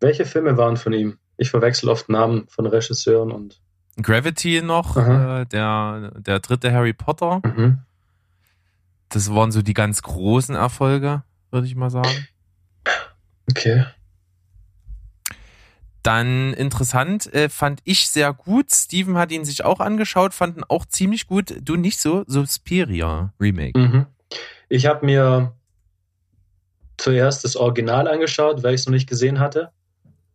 welche Filme waren von ihm? Ich verwechsel oft Namen von Regisseuren und. Gravity noch, äh, der, der dritte Harry Potter. Mhm. Das waren so die ganz großen Erfolge, würde ich mal sagen. Okay. Dann interessant, äh, fand ich sehr gut. Steven hat ihn sich auch angeschaut, fanden auch ziemlich gut. Du nicht so, Suspiria Remake. Mhm. Ich habe mir zuerst das Original angeschaut, weil ich es noch nicht gesehen hatte.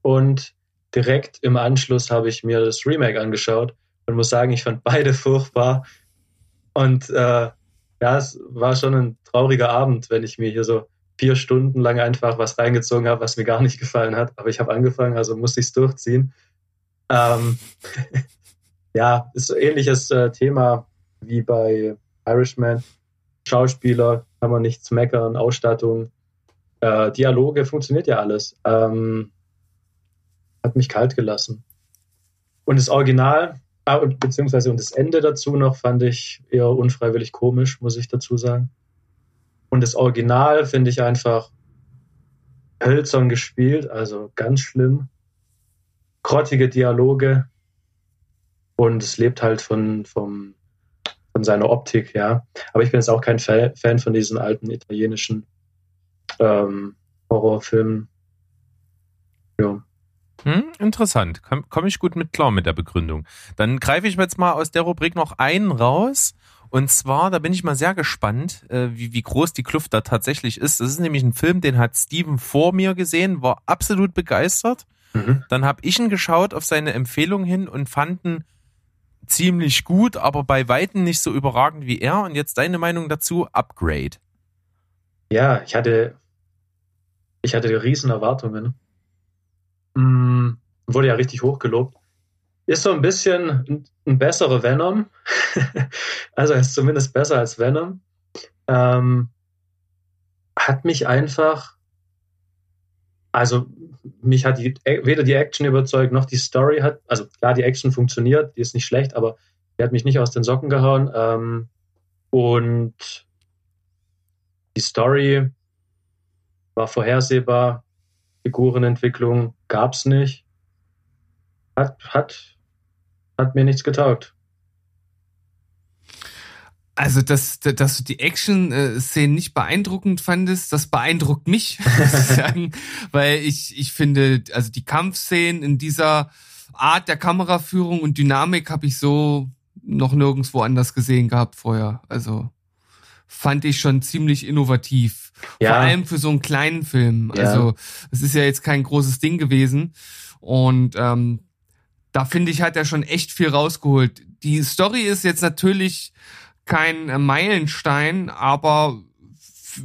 Und direkt im Anschluss habe ich mir das Remake angeschaut und muss sagen, ich fand beide furchtbar. Und äh, ja, es war schon ein trauriger Abend, wenn ich mir hier so vier Stunden lang einfach was reingezogen habe, was mir gar nicht gefallen hat. Aber ich habe angefangen, also musste ich es durchziehen. Ähm, ja, ist so ähnliches äh, Thema wie bei Irishman. Schauspieler kann man nichts meckern, Ausstattung, äh, Dialoge, funktioniert ja alles. Ähm, hat mich kalt gelassen. Und das Original, Ah, und, beziehungsweise und das Ende dazu noch fand ich eher unfreiwillig komisch, muss ich dazu sagen. Und das Original finde ich einfach hölzern gespielt, also ganz schlimm. Grottige Dialoge. Und es lebt halt von, vom, von seiner Optik, ja. Aber ich bin jetzt auch kein Fan von diesen alten italienischen ähm, Horrorfilmen. Ja. Hm, interessant. Komme komm ich gut mit klar mit der Begründung. Dann greife ich mir jetzt mal aus der Rubrik noch einen raus. Und zwar, da bin ich mal sehr gespannt, äh, wie, wie groß die Kluft da tatsächlich ist. Das ist nämlich ein Film, den hat Steven vor mir gesehen, war absolut begeistert. Mhm. Dann habe ich ihn geschaut auf seine Empfehlung hin und fanden ziemlich gut, aber bei Weitem nicht so überragend wie er. Und jetzt deine Meinung dazu, Upgrade. Ja, ich hatte, ich hatte riesen Erwartungen. Mm, wurde ja richtig hochgelobt. Ist so ein bisschen ein, besserer Venom. also ist zumindest besser als Venom. Ähm, hat mich einfach, also mich hat die, weder die Action überzeugt noch die Story hat, also klar, die Action funktioniert, die ist nicht schlecht, aber die hat mich nicht aus den Socken gehauen. Ähm, und die Story war vorhersehbar, Figurenentwicklung gab es nicht. Hat, hat, hat mir nichts getaugt. Also, dass, dass du die Action-Szenen nicht beeindruckend fandest, das beeindruckt mich, muss. Weil ich, ich finde, also die Kampfszenen in dieser Art der Kameraführung und Dynamik habe ich so noch nirgendwo anders gesehen gehabt vorher. Also fand ich schon ziemlich innovativ. Ja. Vor allem für so einen kleinen Film. Ja. Also es ist ja jetzt kein großes Ding gewesen. Und ähm, da finde ich, hat er schon echt viel rausgeholt. Die Story ist jetzt natürlich kein Meilenstein, aber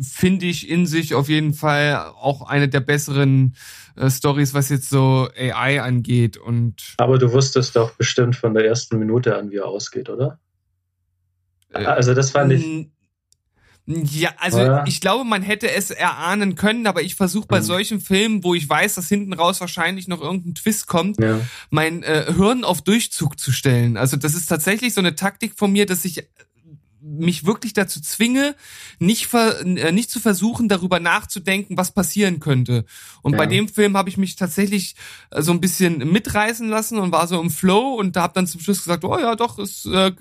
finde ich in sich auf jeden Fall auch eine der besseren äh, Stories, was jetzt so AI angeht. Und aber du wusstest doch bestimmt von der ersten Minute an, wie er ausgeht, oder? Äh, also das fand ich. Ja, also Oder? ich glaube, man hätte es erahnen können, aber ich versuche bei mhm. solchen Filmen, wo ich weiß, dass hinten raus wahrscheinlich noch irgendein Twist kommt, ja. mein äh, Hirn auf Durchzug zu stellen. Also das ist tatsächlich so eine Taktik von mir, dass ich mich wirklich dazu zwinge, nicht, ver, äh, nicht zu versuchen, darüber nachzudenken, was passieren könnte. Und ja. bei dem Film habe ich mich tatsächlich äh, so ein bisschen mitreißen lassen und war so im Flow und da habe dann zum Schluss gesagt, oh ja, doch, es äh,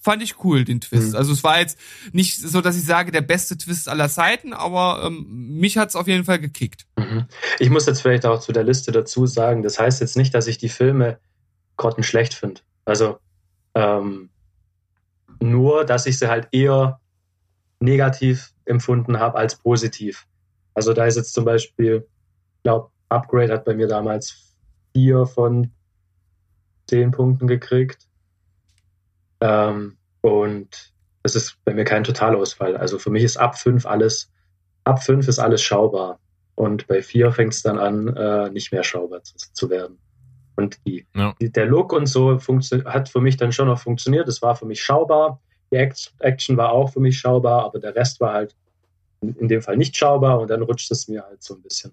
fand ich cool, den Twist. Mhm. Also es war jetzt nicht so, dass ich sage, der beste Twist aller Zeiten, aber ähm, mich hat's auf jeden Fall gekickt. Mhm. Ich muss jetzt vielleicht auch zu der Liste dazu sagen, das heißt jetzt nicht, dass ich die Filme grottenschlecht finde. Also ähm, nur, dass ich sie halt eher negativ empfunden habe als positiv. Also da ist jetzt zum Beispiel, ich glaube, Upgrade hat bei mir damals vier von zehn Punkten gekriegt. Ähm, und das ist bei mir kein Totalausfall. Also für mich ist ab fünf alles, ab fünf ist alles schaubar. Und bei vier fängt es dann an, äh, nicht mehr schaubar zu, zu werden. Und die, ja. der Look und so hat für mich dann schon noch funktioniert. Es war für mich schaubar. Die Action war auch für mich schaubar, aber der Rest war halt in, in dem Fall nicht schaubar und dann rutscht es mir halt so ein bisschen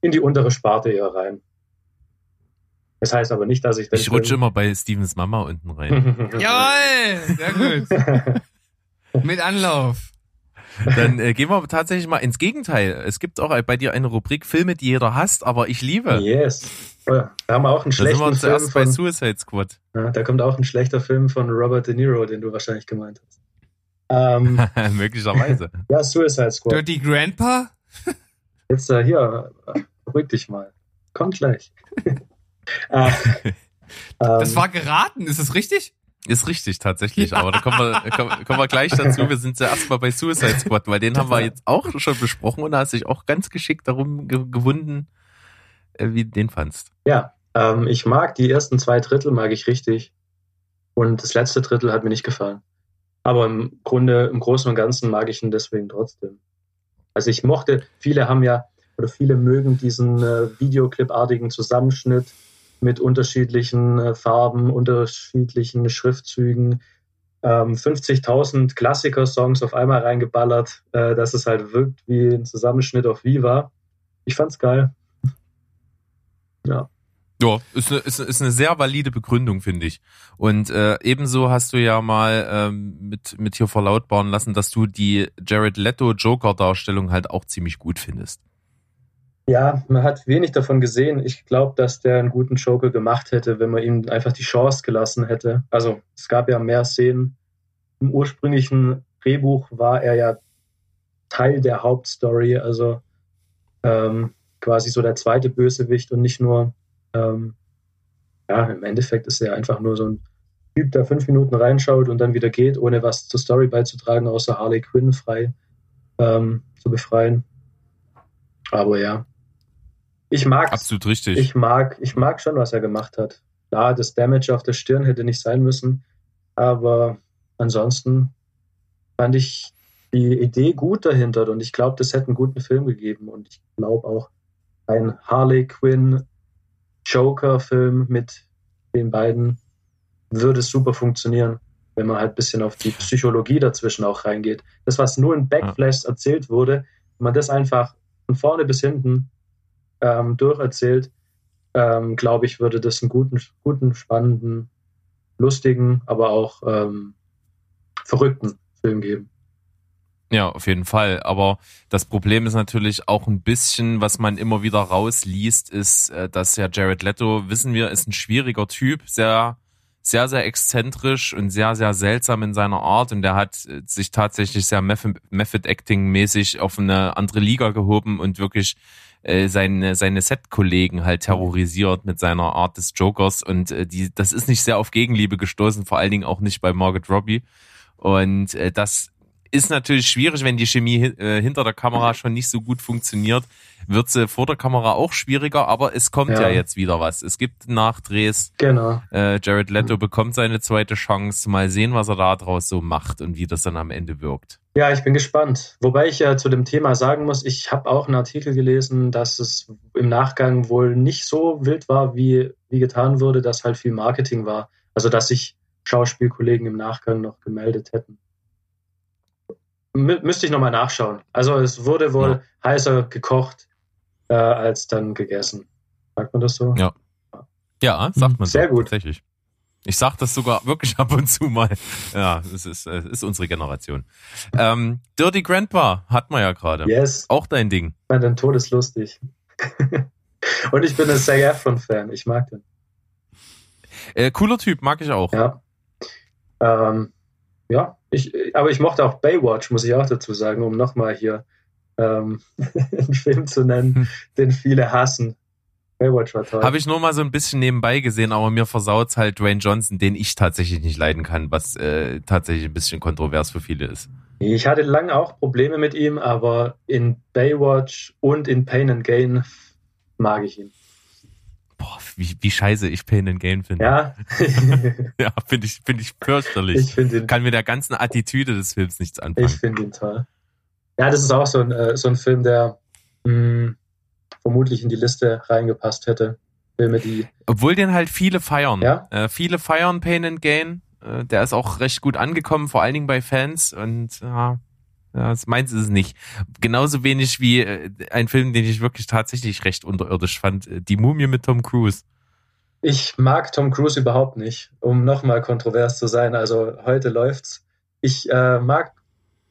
in die untere Sparte eher rein. Das heißt aber nicht, dass ich Ich rutsche immer bei Stevens Mama unten rein. Jawoll, sehr gut. Mit Anlauf. Dann äh, gehen wir tatsächlich mal ins Gegenteil. Es gibt auch bei dir eine Rubrik Filme, die jeder hasst, aber ich liebe. Yes. Oh da haben wir auch einen schlechten da sind wir Film von, bei Suicide Squad. Ja, da kommt auch ein schlechter Film von Robert De Niro, den du wahrscheinlich gemeint hast. Ähm, Möglicherweise. ja, Suicide Squad. Dirty Grandpa? Jetzt äh, hier, beruhig dich mal. Kommt gleich. äh, das ähm, war geraten, ist das richtig? Ist richtig, tatsächlich. Aber da kommen wir, kommen, kommen wir gleich dazu. Wir sind zuerst mal bei Suicide Squad, weil den haben wir jetzt auch schon besprochen und da hast du dich auch ganz geschickt darum ge gewunden, äh, wie du den fandst. Ja, ähm, ich mag die ersten zwei Drittel, mag ich richtig. Und das letzte Drittel hat mir nicht gefallen. Aber im Grunde, im Großen und Ganzen mag ich ihn deswegen trotzdem. Also ich mochte, viele haben ja, oder viele mögen diesen äh, Videoclip-artigen Zusammenschnitt mit unterschiedlichen äh, Farben, unterschiedlichen Schriftzügen, ähm, 50.000 Klassiker-Songs auf einmal reingeballert, äh, dass es halt wirkt wie ein Zusammenschnitt auf Viva. Ich fand's geil. Ja. Ja, ist eine, ist, ist eine sehr valide Begründung, finde ich. Und äh, ebenso hast du ja mal ähm, mit, mit hier verlautbaren lassen, dass du die Jared Leto Joker-Darstellung halt auch ziemlich gut findest. Ja, man hat wenig davon gesehen. Ich glaube, dass der einen guten Joker gemacht hätte, wenn man ihm einfach die Chance gelassen hätte. Also es gab ja mehr Szenen. Im ursprünglichen Drehbuch war er ja Teil der Hauptstory, also ähm, quasi so der zweite Bösewicht und nicht nur, ähm, ja, im Endeffekt ist er einfach nur so ein Typ, der fünf Minuten reinschaut und dann wieder geht, ohne was zur Story beizutragen, außer Harley Quinn frei ähm, zu befreien. Aber ja, ich mag absolut richtig. Ich mag, ich mag schon, was er gemacht hat. Klar, das Damage auf der Stirn hätte nicht sein müssen, aber ansonsten fand ich die Idee gut dahinter und ich glaube, das hätte einen guten Film gegeben und ich glaube auch ein Harley Quinn Joker-Film mit den beiden würde super funktionieren, wenn man halt ein bisschen auf die Psychologie dazwischen auch reingeht. Das, was nur in Backflash erzählt wurde, wenn man das einfach von vorne bis hinten ähm, durcherzählt, ähm, glaube ich, würde das einen guten, guten, spannenden, lustigen, aber auch ähm, verrückten Film geben. Ja, auf jeden Fall. Aber das Problem ist natürlich auch ein bisschen, was man immer wieder rausliest, ist, äh, dass ja Jared Leto, wissen wir, ist ein schwieriger Typ, sehr, sehr, sehr exzentrisch und sehr, sehr seltsam in seiner Art. Und der hat äh, sich tatsächlich sehr Method-Acting-mäßig auf eine andere Liga gehoben und wirklich äh, seine, seine Set-Kollegen halt terrorisiert mit seiner Art des Jokers und die, das ist nicht sehr auf Gegenliebe gestoßen, vor allen Dingen auch nicht bei Margaret Robbie. Und äh, das ist natürlich schwierig, wenn die Chemie äh, hinter der Kamera schon nicht so gut funktioniert, wird sie vor der Kamera auch schwieriger, aber es kommt ja, ja jetzt wieder was. Es gibt Nachdrehs. Genau. Äh, Jared Leto bekommt seine zweite Chance. Mal sehen, was er da draus so macht und wie das dann am Ende wirkt. Ja, ich bin gespannt. Wobei ich ja zu dem Thema sagen muss, ich habe auch einen Artikel gelesen, dass es im Nachgang wohl nicht so wild war, wie, wie getan wurde, dass halt viel Marketing war. Also dass sich Schauspielkollegen im Nachgang noch gemeldet hätten. Mü müsste ich nochmal nachschauen. Also es wurde wohl ja. heißer gekocht äh, als dann gegessen. Sagt man das so? Ja. Ja, sagt man Sehr so, gut. Tatsächlich. Ich sag das sogar wirklich ab und zu mal. Ja, es ist, es ist unsere Generation. Ähm, Dirty Grandpa hat man ja gerade. Yes. Auch dein Ding. Tod ist lustig. und ich bin ein Zac Efron-Fan. Ich mag den. Äh, cooler Typ, mag ich auch. Ja. Ähm, ja, ich, aber ich mochte auch Baywatch, muss ich auch dazu sagen, um nochmal hier ähm, einen Film zu nennen, hm. den viele hassen. Baywatch war toll. Habe ich nur mal so ein bisschen nebenbei gesehen, aber mir versaut halt Dwayne Johnson, den ich tatsächlich nicht leiden kann, was äh, tatsächlich ein bisschen kontrovers für viele ist. Ich hatte lange auch Probleme mit ihm, aber in Baywatch und in Pain and Gain mag ich ihn. Boah, wie, wie scheiße ich Pain and Gain finde. Ja. ja, finde ich, finde ich fürchterlich. Ich finde ihn. Kann mit der ganzen Attitüde des Films nichts anfangen. Ich finde ihn toll. Ja, das ist auch so ein, äh, so ein Film, der mh, mm, vermutlich in die Liste reingepasst hätte. Filme, die. Obwohl den halt viele feiern. Ja? Äh, viele feiern Pain and Gain. Äh, der ist auch recht gut angekommen, vor allen Dingen bei Fans. Und ja, ja meins ist es nicht. Genauso wenig wie äh, ein Film, den ich wirklich tatsächlich recht unterirdisch fand. Äh, die Mumie mit Tom Cruise. Ich mag Tom Cruise überhaupt nicht, um nochmal kontrovers zu sein. Also heute läuft's. Ich äh, mag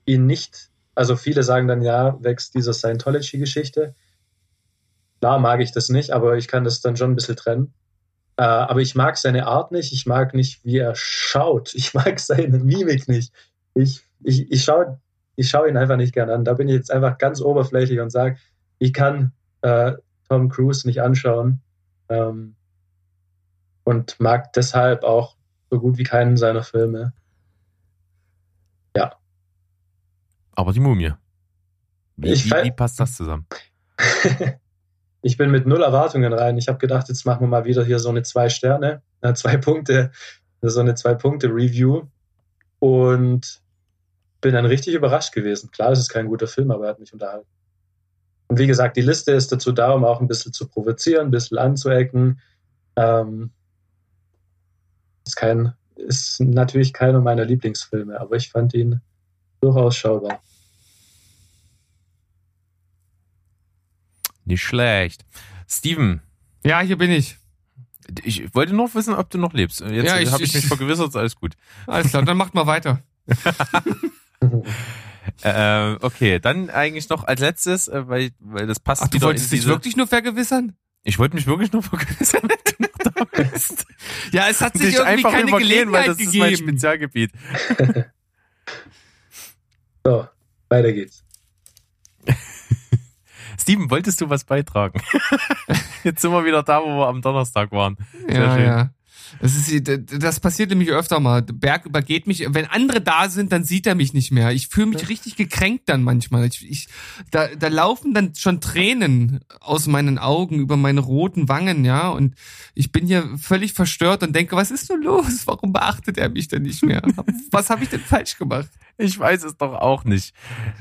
ihn nicht. Also viele sagen dann ja, wächst dieser Scientology-Geschichte. Klar mag ich das nicht, aber ich kann das dann schon ein bisschen trennen. Äh, aber ich mag seine Art nicht. Ich mag nicht, wie er schaut. Ich mag seine Mimik nicht. Ich, ich, ich schaue ich schau ihn einfach nicht gern an. Da bin ich jetzt einfach ganz oberflächlich und sage, ich kann äh, Tom Cruise nicht anschauen ähm, und mag deshalb auch so gut wie keinen seiner Filme. Ja. Aber die Mumie. Wie, wie, wie passt das zusammen? ich bin mit null Erwartungen rein. Ich habe gedacht, jetzt machen wir mal wieder hier so eine zwei Sterne, äh, zwei Punkte, so eine zwei Punkte Review und bin dann richtig überrascht gewesen. Klar, es ist kein guter Film, aber er hat mich unterhalten. Und wie gesagt, die Liste ist dazu da, um auch ein bisschen zu provozieren, ein bisschen anzuecken. Ähm, ist kein, ist natürlich keiner meiner Lieblingsfilme, aber ich fand ihn durchaus schaubar. Nicht schlecht. Steven. Ja, hier bin ich. Ich wollte nur wissen, ob du noch lebst. Jetzt ja, habe ich, mich vergewissert, alles gut. Alles klar, dann macht mal weiter. äh, okay, dann eigentlich noch als letztes, äh, weil, weil das passt Ach, du wolltest dich wirklich nur vergewissern? Ich wollte mich wirklich nur vergewissern, dass du noch da bist. ja, es hat sich irgendwie einfach keine Gelegenheit weil das gegeben. ist mein Spezialgebiet. so, weiter geht's. Steven, wolltest du was beitragen? Jetzt sind wir wieder da, wo wir am Donnerstag waren. Sehr ja, schön. ja. Das, ist, das passiert nämlich öfter mal. Berg übergeht mich. Wenn andere da sind, dann sieht er mich nicht mehr. Ich fühle mich richtig gekränkt dann manchmal. Ich, ich, da, da laufen dann schon Tränen aus meinen Augen über meine roten Wangen, ja. Und ich bin hier völlig verstört und denke, was ist nur los? Warum beachtet er mich denn nicht mehr? Was habe ich denn falsch gemacht? Ich weiß es doch auch nicht.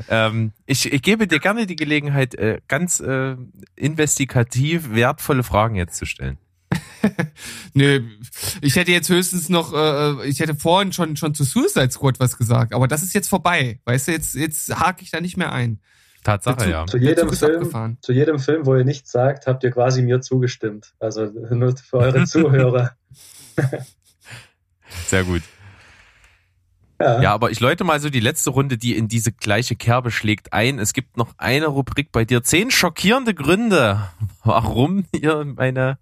Ähm, ich, ich gebe dir gerne die Gelegenheit, äh, ganz äh, investigativ wertvolle Fragen jetzt zu stellen. Nö, ich hätte jetzt höchstens noch, äh, ich hätte vorhin schon schon zu Suicide Squad was gesagt, aber das ist jetzt vorbei. Weißt du, jetzt jetzt hake ich da nicht mehr ein. Tatsache, zu, ja. Zu jedem, Film, zu jedem Film, wo ihr nichts sagt, habt ihr quasi mir zugestimmt. Also nur für eure Zuhörer. Sehr gut. Ja. ja, aber ich läute mal so die letzte Runde, die in diese gleiche Kerbe schlägt, ein. Es gibt noch eine Rubrik bei dir. Zehn schockierende Gründe, warum ihr meine,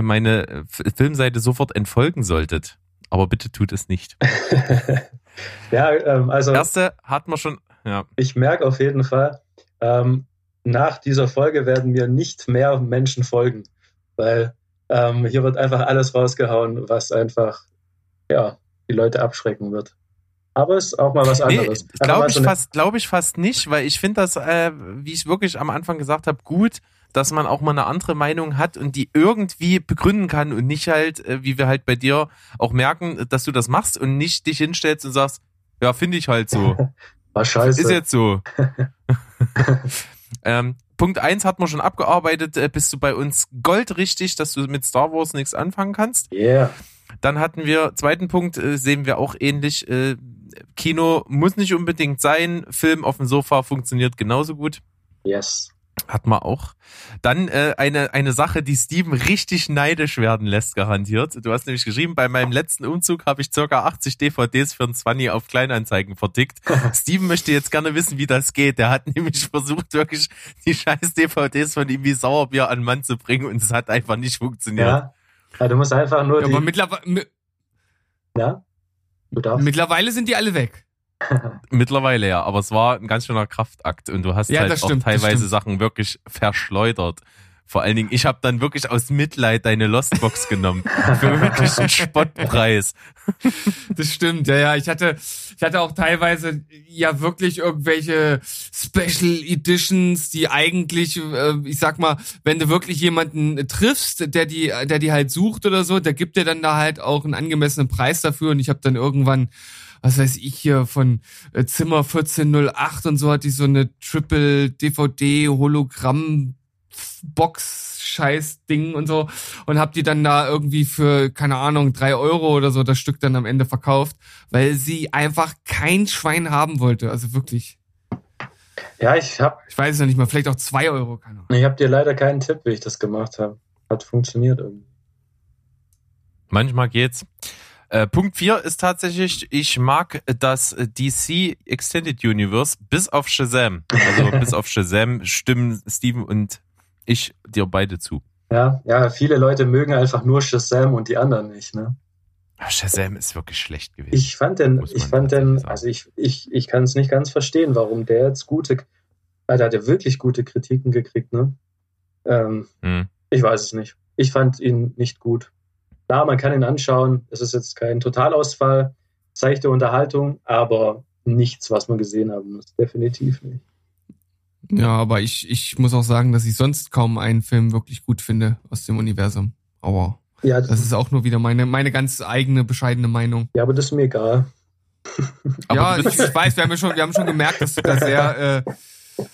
meine Filmseite sofort entfolgen solltet. Aber bitte tut es nicht. ja, ähm, also. Erste hat man schon, ja. Ich merke auf jeden Fall, ähm, nach dieser Folge werden mir nicht mehr Menschen folgen, weil ähm, hier wird einfach alles rausgehauen, was einfach, ja, die Leute abschrecken wird. Aber es ist auch mal was anderes. Nee, glaube ich, so fast, glaub ich fast nicht, weil ich finde das, äh, wie ich wirklich am Anfang gesagt habe, gut, dass man auch mal eine andere Meinung hat und die irgendwie begründen kann und nicht halt, äh, wie wir halt bei dir auch merken, dass du das machst und nicht dich hinstellst und sagst, ja, finde ich halt so. War scheiße. Ist jetzt so. ähm, Punkt eins hat man schon abgearbeitet. Äh, bist du bei uns goldrichtig, dass du mit Star Wars nichts anfangen kannst? Yeah. Dann hatten wir, zweiten Punkt, äh, sehen wir auch ähnlich. Äh, Kino muss nicht unbedingt sein. Film auf dem Sofa funktioniert genauso gut. Yes. Hat man auch. Dann äh, eine, eine Sache, die Steven richtig neidisch werden lässt, garantiert. Du hast nämlich geschrieben, bei meinem letzten Umzug habe ich circa 80 DVDs für ein 20 auf Kleinanzeigen vertickt. Steven möchte jetzt gerne wissen, wie das geht. Der hat nämlich versucht, wirklich die scheiß DVDs von ihm wie Sauerbier an Mann zu bringen und es hat einfach nicht funktioniert. Ja, ja du musst einfach nur ja, die... Aber mittlerweile... Ja? Du darfst. Mittlerweile sind die alle weg. Mittlerweile ja, aber es war ein ganz schöner Kraftakt und du hast ja, halt auch stimmt, teilweise Sachen wirklich verschleudert. Vor allen Dingen, ich habe dann wirklich aus Mitleid deine Lostbox genommen. Für wirklich einen Spottpreis. Das stimmt, ja, ja. Ich hatte, ich hatte auch teilweise ja wirklich irgendwelche Special Editions, die eigentlich, äh, ich sag mal, wenn du wirklich jemanden triffst, der die, der die halt sucht oder so, der gibt dir dann da halt auch einen angemessenen Preis dafür. Und ich habe dann irgendwann was weiß ich hier von äh, Zimmer 1408 und so hat die so eine Triple DVD Hologramm Box Scheiß Ding und so und hab die dann da irgendwie für keine Ahnung drei Euro oder so das Stück dann am Ende verkauft, weil sie einfach kein Schwein haben wollte, also wirklich. Ja, ich hab. Ich weiß es ja nicht mal, vielleicht auch zwei Euro, keine Ahnung. Ich habe dir leider keinen Tipp, wie ich das gemacht habe. Hat funktioniert irgendwie. Manchmal geht's. Äh, Punkt 4 ist tatsächlich, ich mag das DC Extended Universe bis auf Shazam. Also bis auf Shazam stimmen Steven und ich dir beide zu. Ja, ja, viele Leute mögen einfach nur Shazam und die anderen nicht, ne? Shazam ist wirklich schlecht gewesen. Ich fand den, ich fand den, also ich, ich, ich kann es nicht ganz verstehen, warum der jetzt gute, weil der hat ja wirklich gute Kritiken gekriegt, ne? Ähm, hm. Ich weiß es nicht. Ich fand ihn nicht gut. Klar, man kann ihn anschauen. Es ist jetzt kein Totalausfall, seichte Unterhaltung, aber nichts, was man gesehen haben muss. Definitiv nicht. Ja, aber ich, ich muss auch sagen, dass ich sonst kaum einen Film wirklich gut finde aus dem Universum. Aber ja, das, das ist auch nur wieder meine, meine ganz eigene, bescheidene Meinung. Ja, aber das ist mir egal. ja, ich, ich, weiß, wir haben, schon, wir haben schon gemerkt, dass du da sehr äh,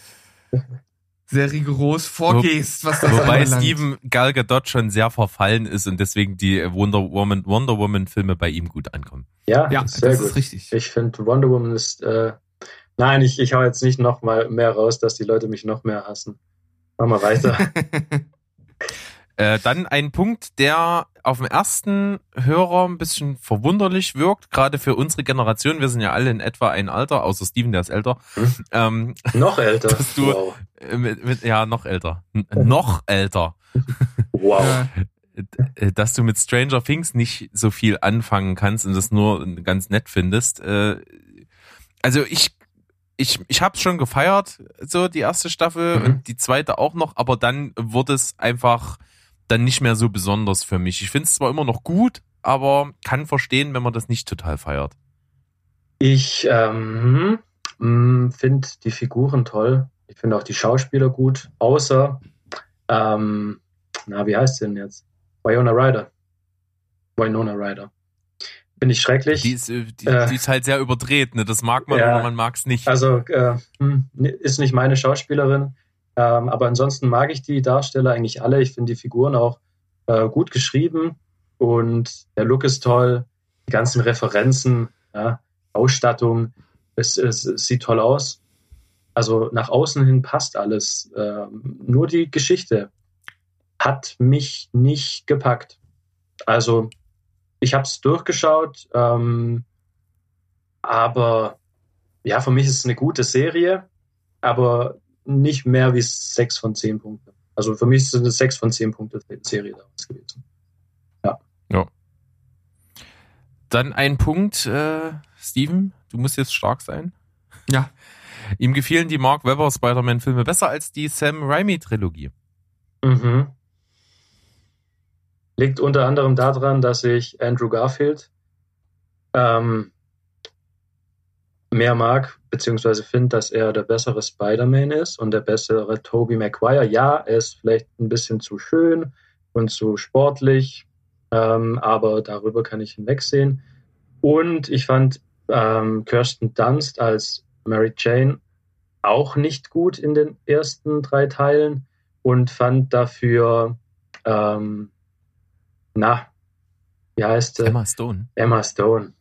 sehr rigoros vorgehst, was das Wobei anbelangt. Steven Gal Gadot schon sehr verfallen ist und deswegen die Wonder Woman Wonder Woman Filme bei ihm gut ankommen. Ja, ja sehr das gut. ist richtig. Ich finde Wonder Woman ist äh, nein, ich ich hau jetzt nicht noch mal mehr raus, dass die Leute mich noch mehr hassen. Machen wir weiter. Äh, dann ein Punkt, der auf dem ersten Hörer ein bisschen verwunderlich wirkt, gerade für unsere Generation. Wir sind ja alle in etwa ein Alter, außer Steven, der ist älter. Hm? Ähm, noch älter. Dass du, wow. mit, mit, ja, noch älter. noch älter. Wow. Äh, dass du mit Stranger Things nicht so viel anfangen kannst und das nur ganz nett findest. Äh, also ich ich, ich habe schon gefeiert, so die erste Staffel mhm. und die zweite auch noch, aber dann wurde es einfach dann nicht mehr so besonders für mich. Ich finde es zwar immer noch gut, aber kann verstehen, wenn man das nicht total feiert. Ich ähm, hm, finde die Figuren toll. Ich finde auch die Schauspieler gut, außer, ähm, na, wie heißt sie denn jetzt? Winona Ryder. Winona Ryder. Finde ich schrecklich. Die ist, äh, die, äh, die, ist halt sehr überdreht, ne? Das mag man, ja, aber man mag es nicht. Also äh, hm, ist nicht meine Schauspielerin. Ähm, aber ansonsten mag ich die Darsteller eigentlich alle. Ich finde die Figuren auch äh, gut geschrieben und der Look ist toll. Die ganzen Referenzen, ja, Ausstattung, es, es, es, sieht toll aus. Also nach außen hin passt alles. Ähm, nur die Geschichte hat mich nicht gepackt. Also ich habe es durchgeschaut, ähm, aber ja, für mich ist es eine gute Serie, aber nicht mehr wie sechs von zehn Punkte. Also für mich ist es eine sechs von zehn Punkte Serie damals gewesen. Ja. Ja. Dann ein Punkt, äh, Steven, du musst jetzt stark sein. Ja. Ihm gefielen die Mark Webber Spider-Man-Filme besser als die Sam Raimi-Trilogie. Mhm. Liegt unter anderem daran, dass ich Andrew Garfield ähm, mehr mag, beziehungsweise finde, dass er der bessere Spider-Man ist und der bessere Tobey Maguire. Ja, er ist vielleicht ein bisschen zu schön und zu sportlich, ähm, aber darüber kann ich hinwegsehen. Und ich fand ähm, Kirsten Dunst als Mary Jane auch nicht gut in den ersten drei Teilen und fand dafür, ähm, na, wie heißt Emma Stone. Emma Stone.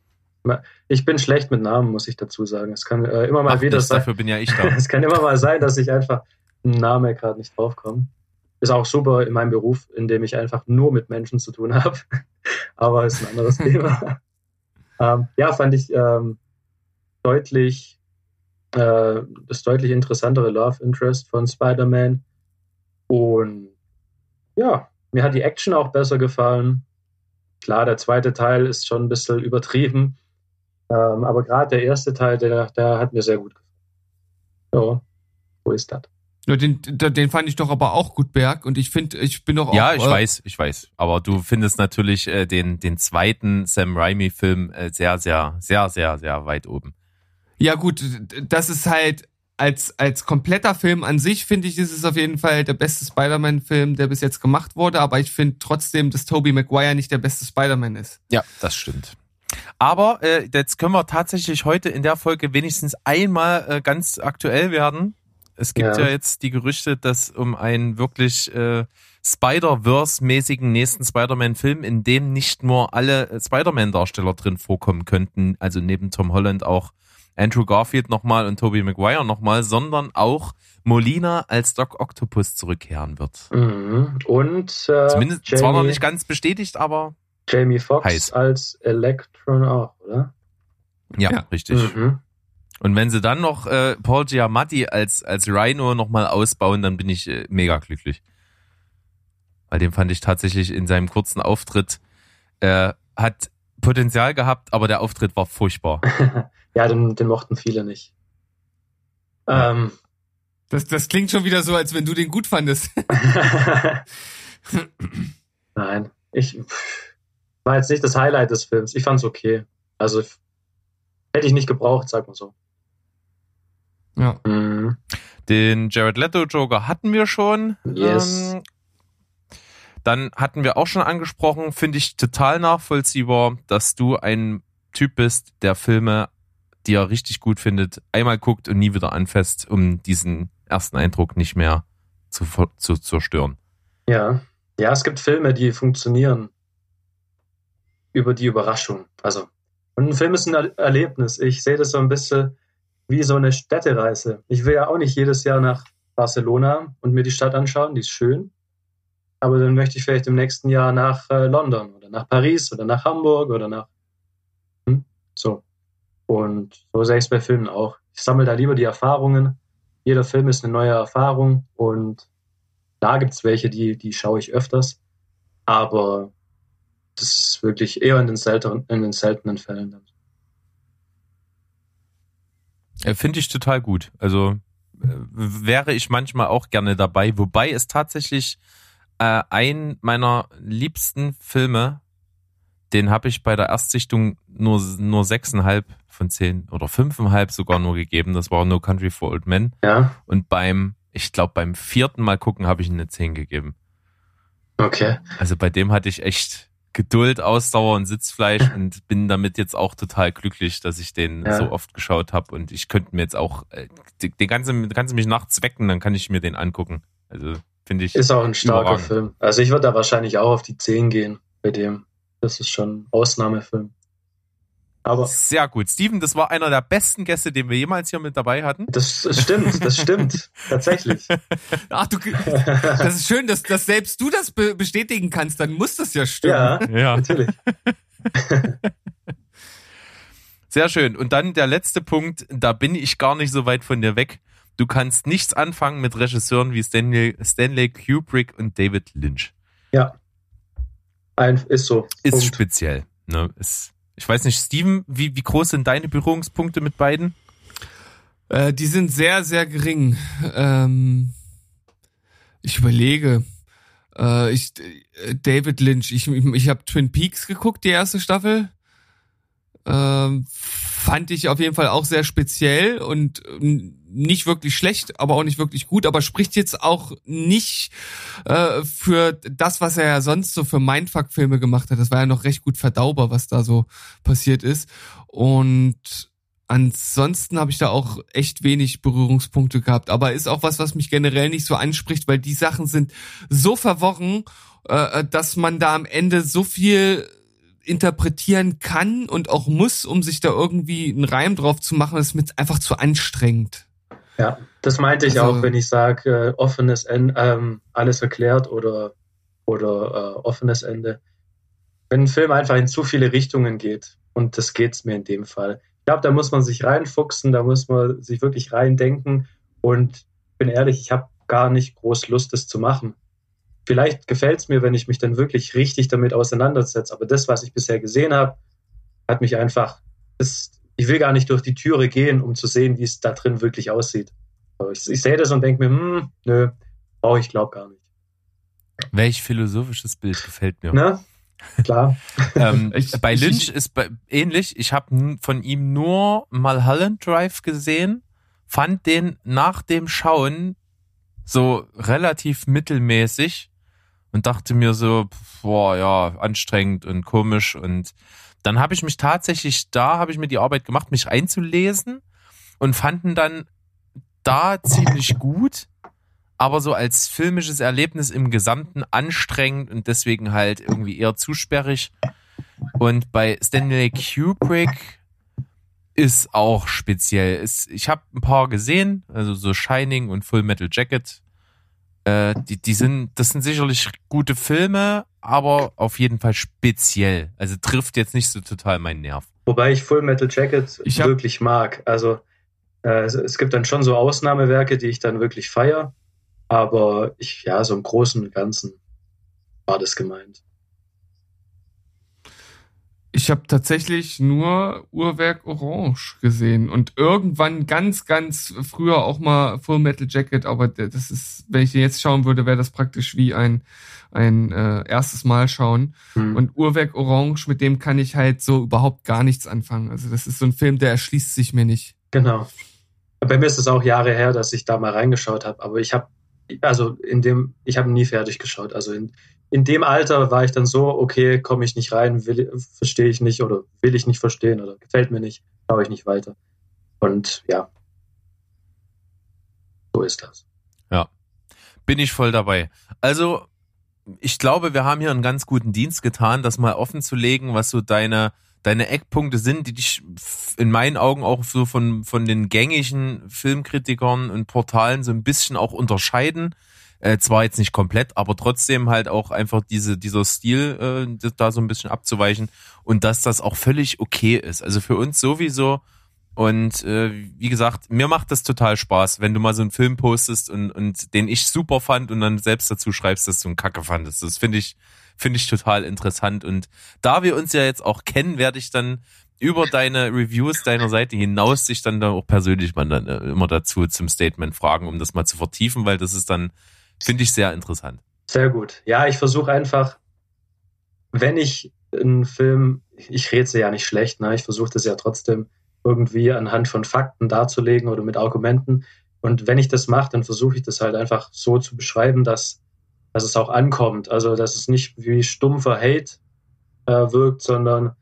Ich bin schlecht mit Namen, muss ich dazu sagen. Es kann äh, immer mal Ach, wieder sein. Dafür bin ja ich da. es kann immer mal sein, dass ich einfach Name gerade nicht draufkomme. Ist auch super in meinem Beruf, in dem ich einfach nur mit Menschen zu tun habe. Aber ist ein anderes Thema. ähm, ja, fand ich ähm, deutlich äh, das deutlich interessantere Love Interest von Spider-Man. Und ja, mir hat die Action auch besser gefallen. Klar, der zweite Teil ist schon ein bisschen übertrieben. Ähm, aber gerade der erste Teil, der, der hat mir sehr gut gefallen. Ja, wo ist das? Ja, den, den fand ich doch aber auch gut, Berg. Und ich finde, ich bin doch auch. Ja, ich äh, weiß, ich weiß. Aber du findest natürlich äh, den, den zweiten Sam Raimi-Film äh, sehr, sehr, sehr, sehr, sehr weit oben. Ja, gut, das ist halt als, als kompletter Film an sich, finde ich, ist es auf jeden Fall der beste Spider-Man-Film, der bis jetzt gemacht wurde. Aber ich finde trotzdem, dass Tobey Maguire nicht der beste Spider-Man ist. Ja, das stimmt. Aber äh, jetzt können wir tatsächlich heute in der Folge wenigstens einmal äh, ganz aktuell werden. Es gibt ja. ja jetzt die Gerüchte, dass um einen wirklich äh, Spider-Verse-mäßigen nächsten Spider-Man-Film, in dem nicht nur alle äh, Spider-Man-Darsteller drin vorkommen könnten, also neben Tom Holland auch Andrew Garfield nochmal und Tobey Maguire nochmal, sondern auch Molina als Doc Octopus zurückkehren wird. Mhm. Und äh, zumindest Jamie, zwar noch nicht ganz bestätigt, aber Jamie Foxx als Electron auch, oder? Ja, ja. richtig. Mhm. Und wenn sie dann noch äh, Paul Giamatti als als Rhino nochmal ausbauen, dann bin ich äh, mega glücklich. Weil den fand ich tatsächlich in seinem kurzen Auftritt äh, hat Potenzial gehabt, aber der Auftritt war furchtbar. ja, den, den mochten viele nicht. Ähm, das, das klingt schon wieder so, als wenn du den gut fandest. Nein, ich war jetzt nicht das Highlight des Films. Ich fand es okay. Also hätte ich nicht gebraucht, sag mal so. Ja. Mhm. Den Jared Leto Joker hatten wir schon. Yes. Ähm, dann hatten wir auch schon angesprochen, finde ich total nachvollziehbar, dass du ein Typ bist, der Filme, die er richtig gut findet, einmal guckt und nie wieder anfasst, um diesen ersten Eindruck nicht mehr zu, zu zerstören. Ja. Ja, es gibt Filme, die funktionieren über die Überraschung. Also, und ein Film ist ein Erlebnis. Ich sehe das so ein bisschen wie so eine Städtereise. Ich will ja auch nicht jedes Jahr nach Barcelona und mir die Stadt anschauen, die ist schön aber dann möchte ich vielleicht im nächsten Jahr nach äh, London oder nach Paris oder nach Hamburg oder nach hm? so. Und so sehe ich es bei Filmen auch. Ich sammle da lieber die Erfahrungen. Jeder Film ist eine neue Erfahrung und da gibt es welche, die, die schaue ich öfters. Aber das ist wirklich eher in den seltenen, in den seltenen Fällen. Dann. Äh, finde ich total gut. Also äh, wäre ich manchmal auch gerne dabei, wobei es tatsächlich äh, ein meiner liebsten Filme, den habe ich bei der Erstsichtung nur nur sechseinhalb von zehn oder fünfeinhalb sogar nur gegeben. Das war No Country for Old Men. Ja. Und beim, ich glaube, beim vierten Mal gucken habe ich eine zehn gegeben. Okay. Also bei dem hatte ich echt Geduld, Ausdauer und Sitzfleisch und bin damit jetzt auch total glücklich, dass ich den ja. so oft geschaut habe. Und ich könnte mir jetzt auch, äh, den ganzen, kannst du mich nachts wecken, dann kann ich mir den angucken. Also Finde ich. Ist auch ein starker Film. Also ich würde da wahrscheinlich auch auf die 10 gehen bei dem. Das ist schon ein Ausnahmefilm. Aber Sehr gut. Steven, das war einer der besten Gäste, den wir jemals hier mit dabei hatten. Das, das stimmt, das stimmt. Tatsächlich. Ach, du, das ist schön, dass, dass selbst du das bestätigen kannst, dann muss das ja stimmen. Ja, ja. natürlich. Sehr schön. Und dann der letzte Punkt, da bin ich gar nicht so weit von dir weg. Du kannst nichts anfangen mit Regisseuren wie Stanley, Stanley Kubrick und David Lynch. Ja. Ein, ist so. Ist Punkt. speziell. Ne? Ist, ich weiß nicht, Steven, wie, wie groß sind deine Berührungspunkte mit beiden? Äh, die sind sehr, sehr gering. Ähm, ich überlege. Äh, ich, äh, David Lynch, ich, ich, ich habe Twin Peaks geguckt, die erste Staffel. Ähm, fand ich auf jeden Fall auch sehr speziell und ähm, nicht wirklich schlecht, aber auch nicht wirklich gut, aber spricht jetzt auch nicht äh, für das, was er ja sonst so für Mindfuck-Filme gemacht hat. Das war ja noch recht gut verdaubar, was da so passiert ist. Und ansonsten habe ich da auch echt wenig Berührungspunkte gehabt. Aber ist auch was, was mich generell nicht so anspricht, weil die Sachen sind so verworren, äh, dass man da am Ende so viel interpretieren kann und auch muss, um sich da irgendwie einen Reim drauf zu machen, ist mir einfach zu anstrengend. Ja, das meinte ich also, auch, wenn ich sage, äh, offenes Ende, ähm, alles erklärt oder, oder äh, offenes Ende. Wenn ein Film einfach in zu viele Richtungen geht, und das geht es mir in dem Fall. Ich glaube, da muss man sich reinfuchsen, da muss man sich wirklich reindenken. Und bin ehrlich, ich habe gar nicht groß Lust, das zu machen. Vielleicht gefällt es mir, wenn ich mich dann wirklich richtig damit auseinandersetze. Aber das, was ich bisher gesehen habe, hat mich einfach, das, ich will gar nicht durch die Türe gehen, um zu sehen, wie es da drin wirklich aussieht. Ich, ich sehe das und denke mir, hm, nö, brauche ich glaube gar nicht. Welch philosophisches Bild gefällt mir. Ne? Klar. ähm, ich, bei Lynch ich, ist bei, ähnlich. Ich habe von ihm nur Mulholland Drive gesehen, fand den nach dem Schauen so relativ mittelmäßig und dachte mir so, boah, ja, anstrengend und komisch und dann habe ich mich tatsächlich da, habe ich mir die Arbeit gemacht, mich einzulesen und fanden dann da ziemlich gut, aber so als filmisches Erlebnis im Gesamten anstrengend und deswegen halt irgendwie eher zu sperrig. Und bei Stanley Kubrick ist auch speziell. Ich habe ein paar gesehen, also so Shining und Full Metal Jacket äh, die, die sind, das sind sicherlich gute Filme, aber auf jeden Fall speziell. Also trifft jetzt nicht so total meinen Nerv. Wobei ich Full Metal Jacket ich wirklich mag. Also äh, es, es, gibt dann schon so Ausnahmewerke, die ich dann wirklich feiere. Aber ich, ja, so im Großen und Ganzen war das gemeint. Ich habe tatsächlich nur Uhrwerk Orange gesehen und irgendwann ganz, ganz früher auch mal Full Metal Jacket, aber das ist, wenn ich jetzt schauen würde, wäre das praktisch wie ein, ein äh, erstes Mal schauen. Mhm. Und Uhrwerk Orange, mit dem kann ich halt so überhaupt gar nichts anfangen. Also das ist so ein Film, der erschließt sich mir nicht. Genau. Bei mir ist es auch Jahre her, dass ich da mal reingeschaut habe, aber ich habe also in dem, ich habe nie fertig geschaut. Also in, in dem Alter war ich dann so, okay, komme ich nicht rein, verstehe ich nicht oder will ich nicht verstehen oder gefällt mir nicht, schaue ich nicht weiter. Und ja, so ist das. Ja, bin ich voll dabei. Also, ich glaube, wir haben hier einen ganz guten Dienst getan, das mal offen zu legen, was so deine deine Eckpunkte sind, die dich in meinen Augen auch so von, von den gängigen Filmkritikern und Portalen so ein bisschen auch unterscheiden. Äh, zwar jetzt nicht komplett, aber trotzdem halt auch einfach diese, dieser Stil äh, da so ein bisschen abzuweichen und dass das auch völlig okay ist. Also für uns sowieso. Und äh, wie gesagt, mir macht das total Spaß, wenn du mal so einen Film postest und, und den ich super fand und dann selbst dazu schreibst, dass du einen Kacke fandest. Das finde ich, finde ich total interessant. Und da wir uns ja jetzt auch kennen, werde ich dann über deine Reviews deiner Seite hinaus sich dann da auch persönlich mal dann äh, immer dazu zum Statement fragen, um das mal zu vertiefen, weil das ist dann, finde ich, sehr interessant. Sehr gut. Ja, ich versuche einfach, wenn ich einen Film, ich rede ja nicht schlecht, ne? ich versuche das ja trotzdem irgendwie anhand von Fakten darzulegen oder mit Argumenten. Und wenn ich das mache, dann versuche ich das halt einfach so zu beschreiben, dass dass es auch ankommt. Also, dass es nicht wie stumpfer Hate äh, wirkt, sondern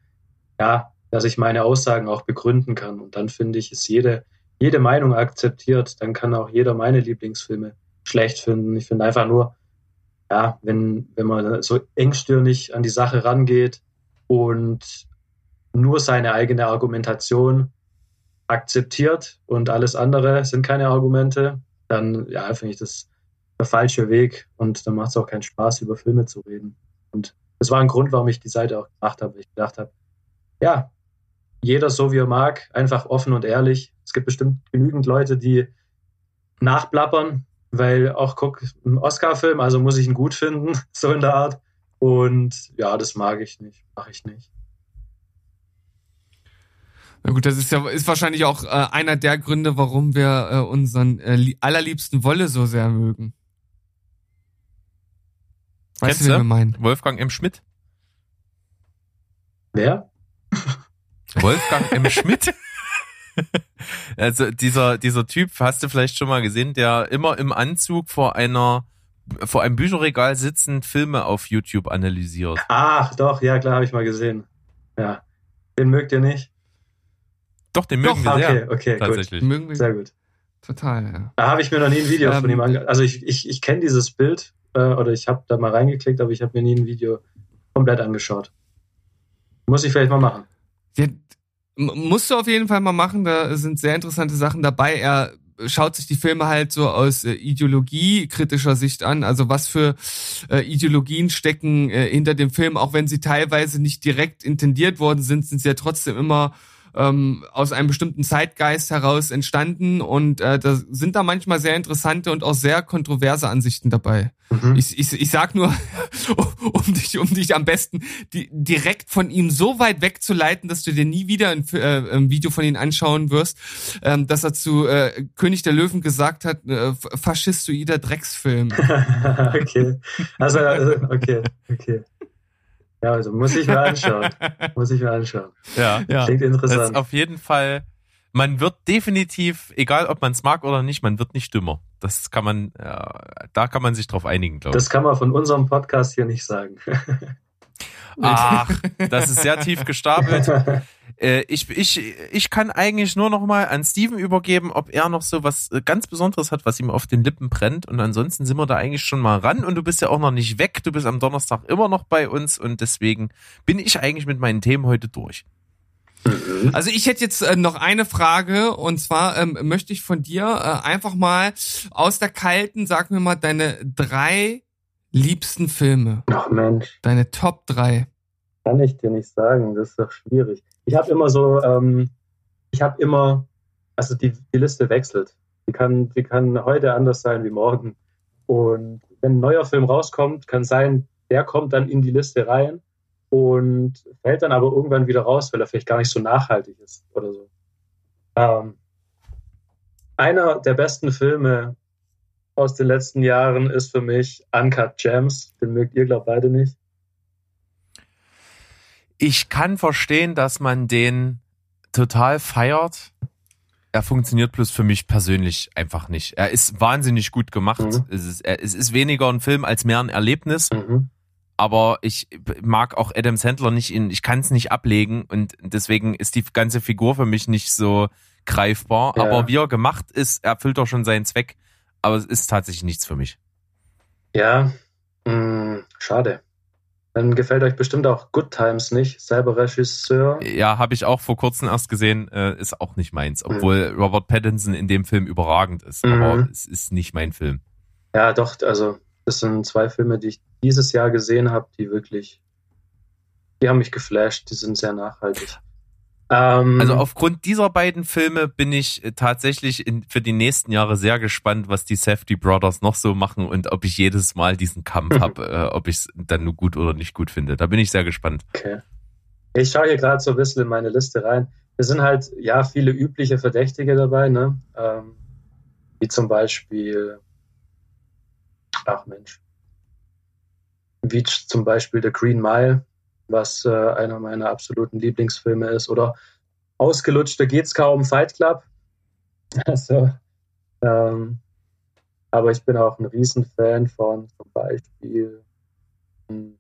ja, dass ich meine Aussagen auch begründen kann. Und dann finde ich, ist jede, jede Meinung akzeptiert. Dann kann auch jeder meine Lieblingsfilme schlecht finden. Ich finde einfach nur, ja, wenn, wenn man so engstirnig an die Sache rangeht und nur seine eigene Argumentation akzeptiert und alles andere sind keine Argumente, dann ja, finde ich das der falsche Weg und dann macht es auch keinen Spaß, über Filme zu reden. Und das war ein Grund, warum ich die Seite auch gemacht habe. Ich gedacht habe, ja, jeder so wie er mag, einfach offen und ehrlich. Es gibt bestimmt genügend Leute, die nachplappern, weil auch guck, ein Oscar-Film, also muss ich ihn gut finden, so in der Art. Und ja, das mag ich nicht, mache ich nicht. Na gut, das ist ja ist wahrscheinlich auch äh, einer der Gründe, warum wir äh, unseren äh, allerliebsten Wolle so sehr mögen. Weißt Kennst du, wen wir meinen? Wolfgang M. Schmidt. Wer? Wolfgang M. Schmidt. also dieser, dieser Typ, hast du vielleicht schon mal gesehen, der immer im Anzug vor einer vor einem Bücherregal sitzend Filme auf YouTube analysiert. Ach, doch, ja klar, habe ich mal gesehen. Ja. Den mögt ihr nicht? Doch, den mögen doch, wir sehr. Okay, okay, tatsächlich. Gut. Mögen wir sehr gut. Total, ja. Da habe ich mir noch nie ein Video ähm, von ihm angeschaut. Also ich, ich, ich kenne dieses Bild äh, oder ich habe da mal reingeklickt, aber ich habe mir nie ein Video komplett angeschaut. Muss ich vielleicht mal machen. Ja, musst du auf jeden Fall mal machen. Da sind sehr interessante Sachen dabei. Er schaut sich die Filme halt so aus äh, ideologiekritischer Sicht an. Also was für äh, Ideologien stecken äh, hinter dem Film, auch wenn sie teilweise nicht direkt intendiert worden sind, sind sie ja trotzdem immer ähm, aus einem bestimmten Zeitgeist heraus entstanden und äh, da sind da manchmal sehr interessante und auch sehr kontroverse Ansichten dabei. Mhm. Ich, ich, ich sag nur, um dich, um dich am besten die, direkt von ihm so weit wegzuleiten, dass du dir nie wieder ein, äh, ein Video von ihm anschauen wirst, ähm, dass er zu äh, König der Löwen gesagt hat, äh, faschistoider Drecksfilm. okay. Also, also, okay, okay. Ja, also muss ich mir anschauen. muss ich mir anschauen. Ja, ja. Klingt interessant. Das ist auf jeden Fall, man wird definitiv, egal ob man es mag oder nicht, man wird nicht dümmer. Das kann man, ja, da kann man sich drauf einigen, glaube ich. Das kann man von unserem Podcast hier nicht sagen. Ach, das ist sehr tief gestapelt. Äh, ich, ich, ich kann eigentlich nur noch mal an Steven übergeben, ob er noch so was äh, ganz Besonderes hat, was ihm auf den Lippen brennt. Und ansonsten sind wir da eigentlich schon mal ran. Und du bist ja auch noch nicht weg. Du bist am Donnerstag immer noch bei uns. Und deswegen bin ich eigentlich mit meinen Themen heute durch. Also ich hätte jetzt äh, noch eine Frage und zwar ähm, möchte ich von dir äh, einfach mal aus der kalten, sag mir mal, deine drei liebsten Filme. Ach Mensch. Deine Top 3. Kann ich dir nicht sagen, das ist doch schwierig. Ich habe immer so, ähm, ich habe immer, also die, die Liste wechselt. Die kann, die kann heute anders sein wie morgen. Und wenn ein neuer Film rauskommt, kann sein, der kommt dann in die Liste rein und fällt dann aber irgendwann wieder raus, weil er vielleicht gar nicht so nachhaltig ist oder so. Ähm, einer der besten Filme aus den letzten Jahren ist für mich Uncut Gems. Den mögt ihr, glaube beide nicht. Ich kann verstehen, dass man den total feiert. Er funktioniert bloß für mich persönlich einfach nicht. Er ist wahnsinnig gut gemacht. Mhm. Es, ist, es ist weniger ein Film als mehr ein Erlebnis. Mhm. Aber ich mag auch Adam Sandler nicht in, ich kann es nicht ablegen und deswegen ist die ganze Figur für mich nicht so greifbar. Ja. Aber wie er gemacht ist, erfüllt er schon seinen Zweck aber es ist tatsächlich nichts für mich. Ja, mh, hm, schade. Dann gefällt euch bestimmt auch Good Times nicht, selber Regisseur. Ja, habe ich auch vor kurzem erst gesehen, äh, ist auch nicht meins, hm. obwohl mhm. Robert Pattinson in dem Film überragend ist, mhm. aber es ist nicht mein Film. Ja, doch, also das sind zwei Filme, die ich dieses Jahr gesehen habe, die wirklich, die haben mich geflasht, die sind sehr nachhaltig. Ähm, also aufgrund dieser beiden Filme bin ich äh, tatsächlich in, für die nächsten Jahre sehr gespannt, was die Safety Brothers noch so machen und ob ich jedes Mal diesen Kampf habe, äh, ob ich es dann nur gut oder nicht gut finde. Da bin ich sehr gespannt. Okay. Ich schaue hier gerade so ein bisschen in meine Liste rein. Es sind halt, ja, viele übliche Verdächtige dabei, ne? Ähm, wie zum Beispiel, ach Mensch, wie zum Beispiel The Green Mile, was äh, einer meiner absoluten Lieblingsfilme ist. Oder ausgelutschter geht's kaum, Fight Club. Also, ähm, aber ich bin auch ein Riesenfan von zum Beispiel hm,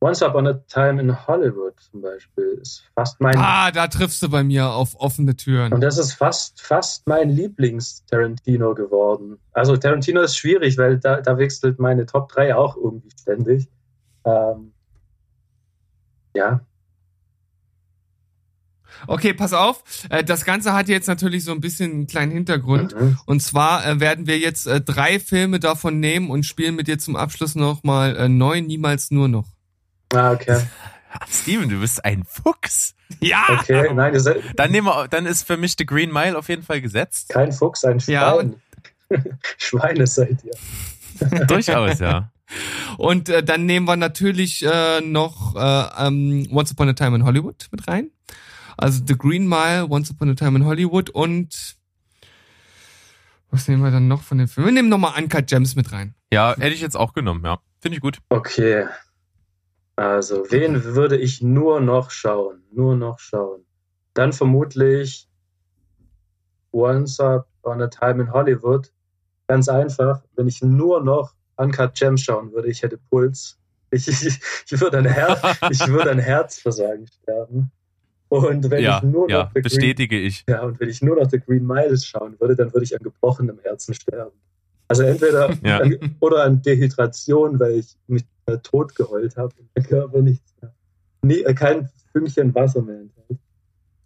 Once Upon a Time in Hollywood zum Beispiel ist fast mein. Ah, da triffst du bei mir auf offene Türen. Und das ist fast, fast mein Lieblings-Tarantino geworden. Also Tarantino ist schwierig, weil da, da wechselt meine Top 3 auch irgendwie ständig. Ähm, ja. Okay, pass auf. Äh, das Ganze hat jetzt natürlich so ein bisschen einen kleinen Hintergrund. Mhm. Und zwar äh, werden wir jetzt äh, drei Filme davon nehmen und spielen mit dir zum Abschluss nochmal neun, niemals nur noch. Ah, okay. Steven, du bist ein Fuchs. Ja. Okay, nein, ist, dann nehmen wir, dann ist für mich The Green Mile auf jeden Fall gesetzt. Kein Fuchs, ein Schwein. Ja, Schweine seid ihr. Durchaus, ja. Und äh, dann nehmen wir natürlich äh, noch äh, um, ähm, Once Upon a Time in Hollywood mit rein. Also The Green Mile, Once Upon a Time in Hollywood und was nehmen wir dann noch von den Filmen? Wir nehmen nochmal Uncut Gems mit rein. Ja, hätte ich jetzt auch genommen, ja. Finde ich gut. Okay. Also, wen würde ich nur noch schauen? Nur noch schauen. Dann vermutlich Once Upon a Time in Hollywood. Ganz einfach, wenn ich nur noch Uncut Gems schauen würde, ich hätte Puls. Ich, ich, ich würde an, Her ich würde an Herzversagen sterben. Und wenn ja, ich nur noch ja, bestätige Green, ich. Ja, und wenn ich nur noch The Green Miles schauen würde, dann würde ich an gebrochenem Herzen sterben. Also entweder ja. an, oder an Dehydration, weil ich mich äh, tot geheult habe und der Körper nichts mehr. Nie, äh, kein Fünkchen Wasser mehr enthält.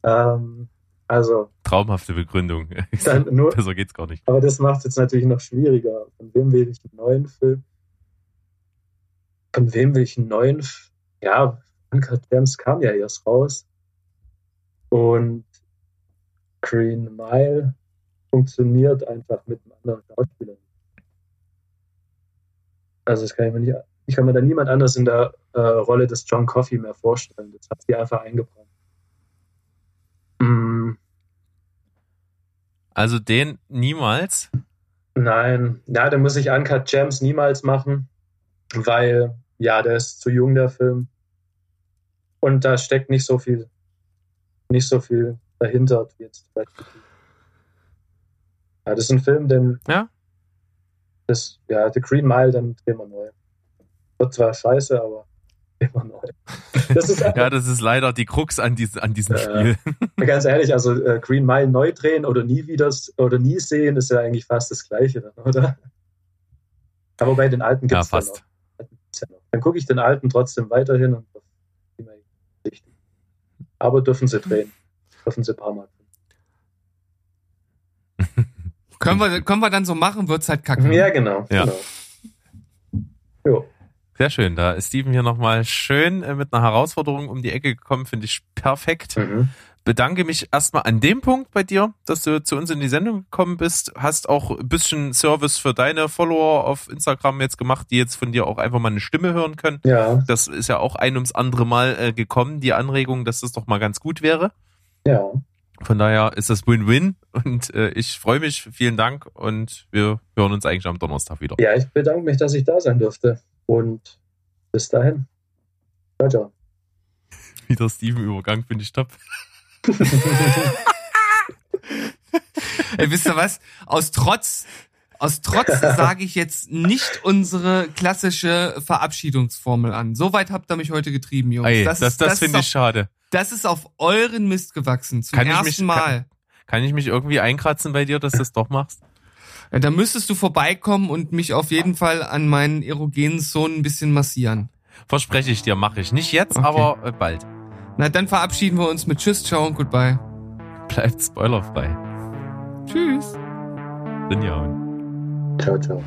Ähm, Also. Traumhafte Begründung. Nur, Besser geht's gar nicht. Aber das macht es jetzt natürlich noch schwieriger. Von wem will ich einen neuen Film? Von wem will ich einen neuen Film? Ja, Uncut Gems kam ja erst raus. Und Green Mile funktioniert einfach mit einem anderen Schauspieler. Also das kann ich mir nicht, ich kann mir da niemand anders in der äh, Rolle des John Coffey mehr vorstellen. Das hat sie einfach eingebracht. Also den niemals? Nein, ja, den muss ich Uncut Gems niemals machen, weil ja, der ist zu jung, der Film. Und da steckt nicht so viel, nicht so viel dahinter, wie jetzt. Ja, das ist ein Film, den. Ja. Das, ja, The Green Mile, dann drehen wir neu. Wird zwar scheiße, aber immer neu. Das ist ja, das ist leider die Krux an, diesen, an diesem äh, Spiel. Ganz ehrlich, also äh, Green Mile neu drehen oder nie wieder oder nie sehen, ist ja eigentlich fast das Gleiche dann, oder? Aber bei den alten gibt es ja, fast. Ja noch. Dann gucke ich den alten trotzdem weiterhin und aber dürfen sie drehen. Dürfen sie ein paar Mal. können, wir, können wir dann so machen, wird's halt kacke. Ja, genau. Ja. genau. Jo. Sehr schön. Da ist Steven hier nochmal schön äh, mit einer Herausforderung um die Ecke gekommen, finde ich perfekt. Mhm. Bedanke mich erstmal an dem Punkt bei dir, dass du zu uns in die Sendung gekommen bist. Hast auch ein bisschen Service für deine Follower auf Instagram jetzt gemacht, die jetzt von dir auch einfach mal eine Stimme hören können. Ja. Das ist ja auch ein ums andere Mal äh, gekommen, die Anregung, dass das doch mal ganz gut wäre. Ja. Von daher ist das Win-Win und äh, ich freue mich. Vielen Dank und wir hören uns eigentlich am Donnerstag wieder. Ja, ich bedanke mich, dass ich da sein durfte. Und bis dahin. Ciao, ciao. Wieder Steven-Übergang finde ich top. Ey, wisst ihr was? Aus Trotz, aus Trotz sage ich jetzt nicht unsere klassische Verabschiedungsformel an. Soweit habt ihr mich heute getrieben, Jungs. Ey, das, das, das, das finde ich schade. Das ist auf euren Mist gewachsen. Zum kann ersten mich, Mal. Kann, kann, ich mich irgendwie einkratzen bei dir, dass du das doch machst? Ja, da müsstest du vorbeikommen und mich auf jeden Fall an meinen erogenen Zonen ein bisschen massieren. Verspreche ich dir, mache ich. Nicht jetzt, okay. aber äh, bald. Na, dann verabschieden wir uns mit Tschüss, Ciao und Goodbye. Bleibt spoilerfrei. Tschüss. Rinjauen. Ciao, ciao.